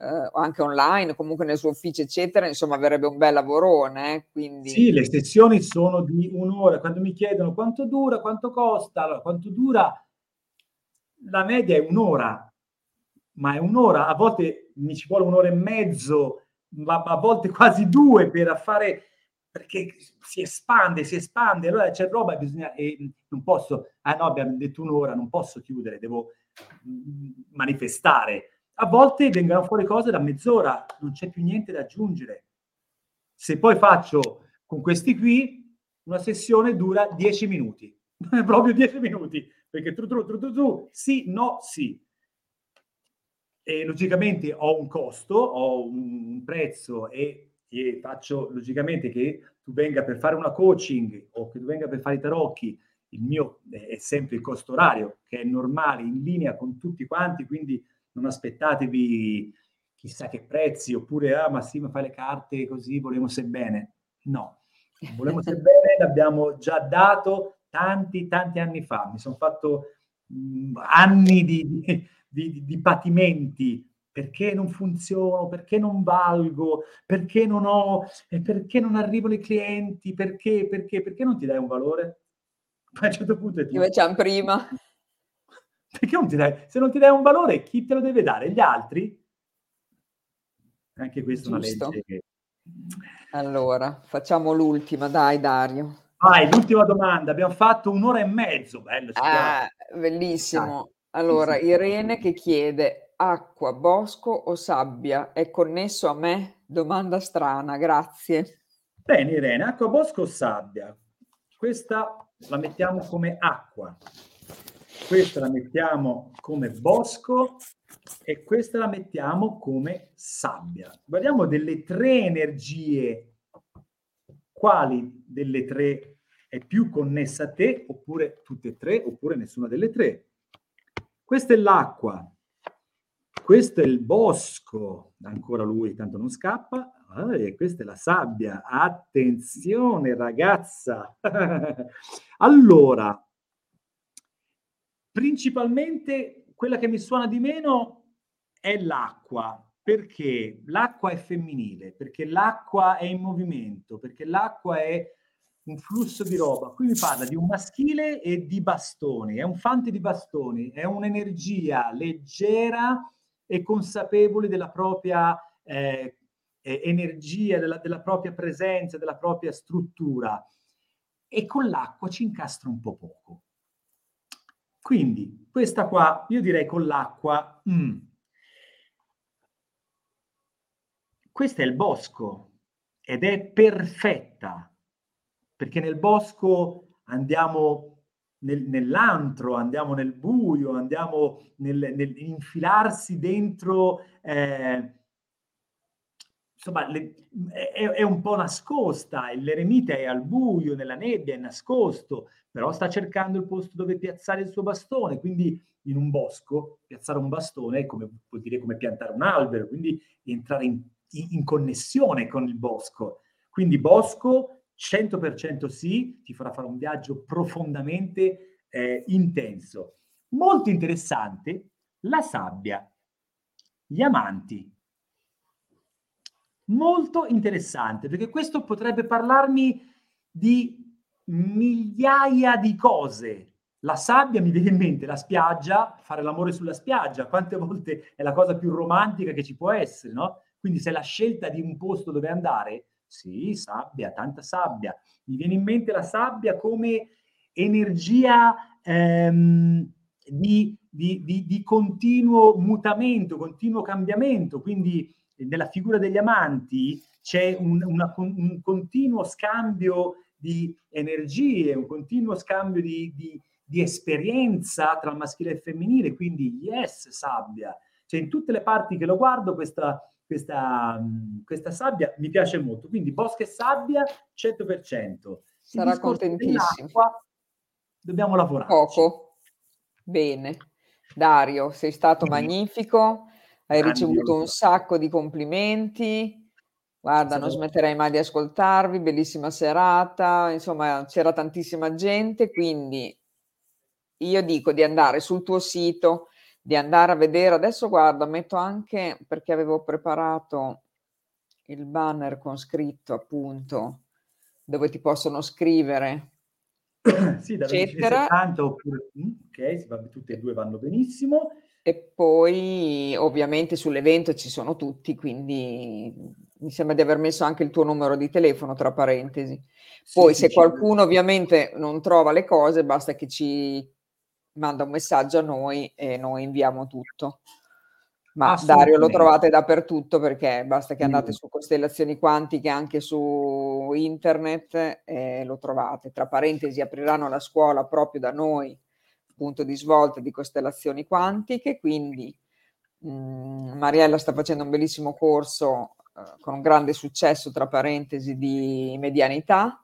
eh, anche online, comunque nel suo ufficio, eccetera, insomma, avrebbe un bel lavorone. Eh, quindi... Sì, le sessioni sono di un'ora. Quando mi chiedono quanto dura, quanto costa, allora, quanto dura, la media è un'ora, ma è un'ora. A volte mi ci vuole un'ora e mezzo, ma a volte quasi due per fare perché si espande, si espande, allora c'è roba e bisogna, e non posso, ah no, abbiamo detto un'ora, non posso chiudere, devo mm, manifestare. A volte vengono fuori cose da mezz'ora, non c'è più niente da aggiungere. Se poi faccio con questi qui, una sessione dura 10 minuti, [laughs] proprio 10 minuti, perché tru, tru, tru, tru, tru, sì, no, sì. E logicamente ho un costo, ho un prezzo e e faccio logicamente che tu venga per fare una coaching o che tu venga per fare i tarocchi, il mio è sempre il costo orario, che è normale, in linea con tutti quanti, quindi non aspettatevi chissà che prezzi, oppure, ah, ma sì, ma fai le carte così, volemo se bene. No, volemo se [laughs] bene l'abbiamo già dato tanti, tanti anni fa. Mi sono fatto mh, anni di, di, di, patimenti perché non funziono, perché non valgo, perché non ho, perché non arrivano i clienti, perché, perché, perché non ti dai un valore? [laughs] A un certo punto è Invece prima. [laughs] Perché non ti dai? Se non ti dai un valore, chi te lo deve dare? Gli altri? Anche questa Giusto. è una legge che... Allora, facciamo l'ultima, dai Dario. Vai, l'ultima domanda. Abbiamo fatto un'ora e mezzo, bello. Ah, bellissimo. Allora, Irene che chiede, acqua, bosco o sabbia? È connesso a me? Domanda strana, grazie. Bene Irene, acqua, bosco o sabbia? Questa la mettiamo come acqua, questa la mettiamo come bosco e questa la mettiamo come sabbia. Guardiamo delle tre energie, quali delle tre è più connessa a te, oppure tutte e tre, oppure nessuna delle tre. Questa è l'acqua, questo è il bosco, ancora lui tanto non scappa, ah, e questa è la sabbia. Attenzione ragazza! [laughs] allora, principalmente quella che mi suona di meno è l'acqua, perché? L'acqua è femminile, perché l'acqua è in movimento, perché l'acqua è un flusso di roba. Qui mi parla di un maschile e di bastoni, è un fante di bastoni, è un'energia leggera e consapevoli della propria eh, energia, della, della propria presenza, della propria struttura. E con l'acqua ci incastra un po' poco. Quindi, questa qua, io direi con l'acqua, mm. questo è il bosco ed è perfetta, perché nel bosco andiamo nel, nell'antro, andiamo nel buio, andiamo nel, nel infilarsi dentro, eh, insomma, le, è, è, un po' nascosta, l'eremita è al buio, nella nebbia, è nascosto, però sta cercando il posto dove piazzare il suo bastone, quindi in un bosco piazzare un bastone è come, vuol dire come piantare un albero, quindi entrare in, in connessione con il bosco. Quindi bosco 100% sì, ti farà fare un viaggio profondamente eh, intenso. Molto interessante, la sabbia, gli amanti. Molto interessante, perché questo potrebbe parlarmi di migliaia di cose. La sabbia mi viene in mente, la spiaggia, fare l'amore sulla spiaggia, quante volte è la cosa più romantica che ci può essere, no? Quindi se la scelta di un posto dove andare, sì, sabbia, tanta sabbia. Mi viene in mente la sabbia come energia ehm, di, di, di, di, continuo mutamento, continuo cambiamento. Quindi nella figura degli amanti c'è un, una, un continuo scambio di energie, un continuo scambio di esperienza tra il maschile e il femminile. Quindi, yes, sabbia. Cioè, in tutte le parti che lo guardo, questa questa, questa sabbia mi piace molto. Quindi bosco e sabbia 100%. Sarà contentissimo. Dobbiamo lavorare. Poco. Bene. Dario, sei stato sì. magnifico, hai ricevuto un sacco di complimenti. Guarda, non smetterei mai di ascoltarvi, bellissima serata, insomma c'era tantissima gente, quindi io dico di andare sul tuo sito di andare a vedere. Adesso guarda, metto anche perché avevo preparato il banner con scritto appunto dove ti possono scrivere [coughs] sì, da eccetera. 70 oppure mm, ok, va, tutte e due vanno benissimo. E poi ovviamente sull'evento ci sono tutti, quindi mi sembra di aver messo anche il tuo numero di telefono tra parentesi. Poi sì, se sì, qualcuno ovviamente non trova le cose, basta che ci manda un messaggio a noi e noi inviamo tutto. Ma Dario lo trovate dappertutto perché basta che andate su costellazioni quantiche anche su internet e lo trovate. Tra parentesi apriranno la scuola proprio da noi, punto di svolta di costellazioni quantiche, quindi mh, mm, Mariella sta facendo un bellissimo corso eh, con un grande successo, tra parentesi, di medianità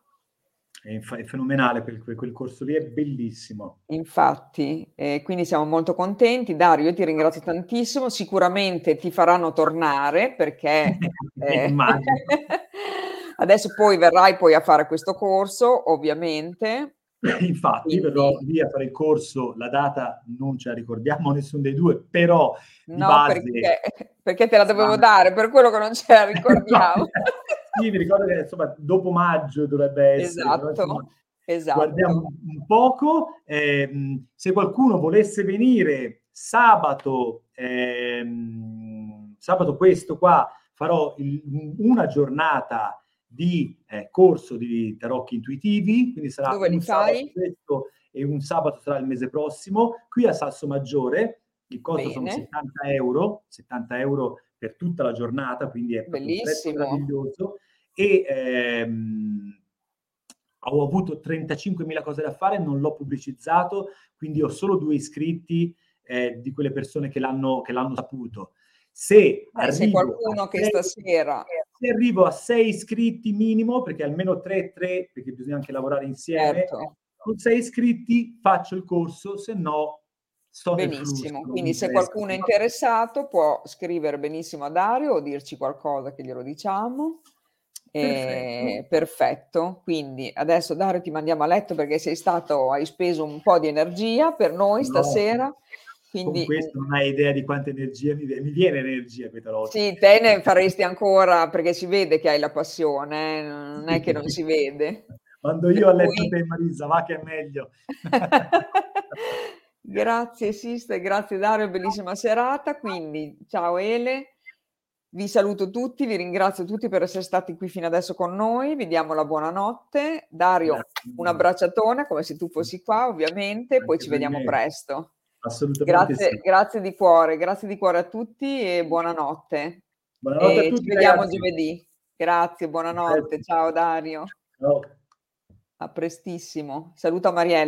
è, è fenomenale quel, quel, corso lì, è bellissimo. Infatti, eh, quindi siamo molto contenti. Dario, io ti ringrazio tantissimo, sicuramente ti faranno tornare perché... [laughs] Eh, [laughs] adesso poi verrai poi a fare questo corso, ovviamente. Infatti, Quindi... verrò lì a fare il corso, la data non ce la ricordiamo nessuno dei due, però no, base... perché, perché, te la dovevo dare, per quello che non ce la [laughs] ricordiamo. Sì, mi ricordo che insomma dopo maggio dovrebbe essere. Esatto. Insomma, esatto. Guardiamo un poco. Eh, se qualcuno volesse venire sabato, ehm, sabato questo qua, farò il, una giornata di eh, corso di tarocchi intuitivi, quindi sarà Dove un sabato questo e un sabato sarà il mese prossimo, qui a Sasso Maggiore, il costo Bene. sono 70 euro, 70 euro per tutta la giornata, quindi è bellissimo, meraviglioso. E ehm, ho avuto 35.000 cose da fare, non l'ho pubblicizzato, quindi ho solo due iscritti eh, di quelle persone che l'hanno, che l'hanno saputo. Se, se qualcuno che sei, stasera se arrivo a sei iscritti minimo, perché almeno 3 3, perché bisogna anche lavorare insieme, certo. con sei iscritti faccio il corso, se no sto Benissimo, quindi se qualcuno è interessato può scrivere benissimo a Dario o dirci qualcosa che glielo diciamo. Perfetto. perfetto. Quindi adesso Dario ti mandiamo a letto perché sei stato, hai speso un po' di energia per noi no. stasera. Quindi, Con questo non hai idea di quanta energia mi, mi viene energia questa volta. Sì, te ne faresti ancora perché si vede che hai la passione, eh? non è che non si vede. Quando io per a letto cui... te Marisa, va che è meglio. [laughs] grazie Siste, grazie Dario, bellissima serata. Quindi ciao Ele, vi saluto tutti, vi ringrazio tutti per essere stati qui fino adesso con noi, vi diamo la buonanotte. Dario, grazie. un abbracciatone come se tu fossi qua ovviamente, Anche poi ci vediamo me. presto. Assolutamente grazie, sì. grazie di cuore, grazie di cuore a tutti e buonanotte. Buonanotte e a tutti. Ci vediamo ragazzi. giovedì. Grazie, buonanotte. Ciao Dario. Ciao. A prestissimo. Saluto a Mariella.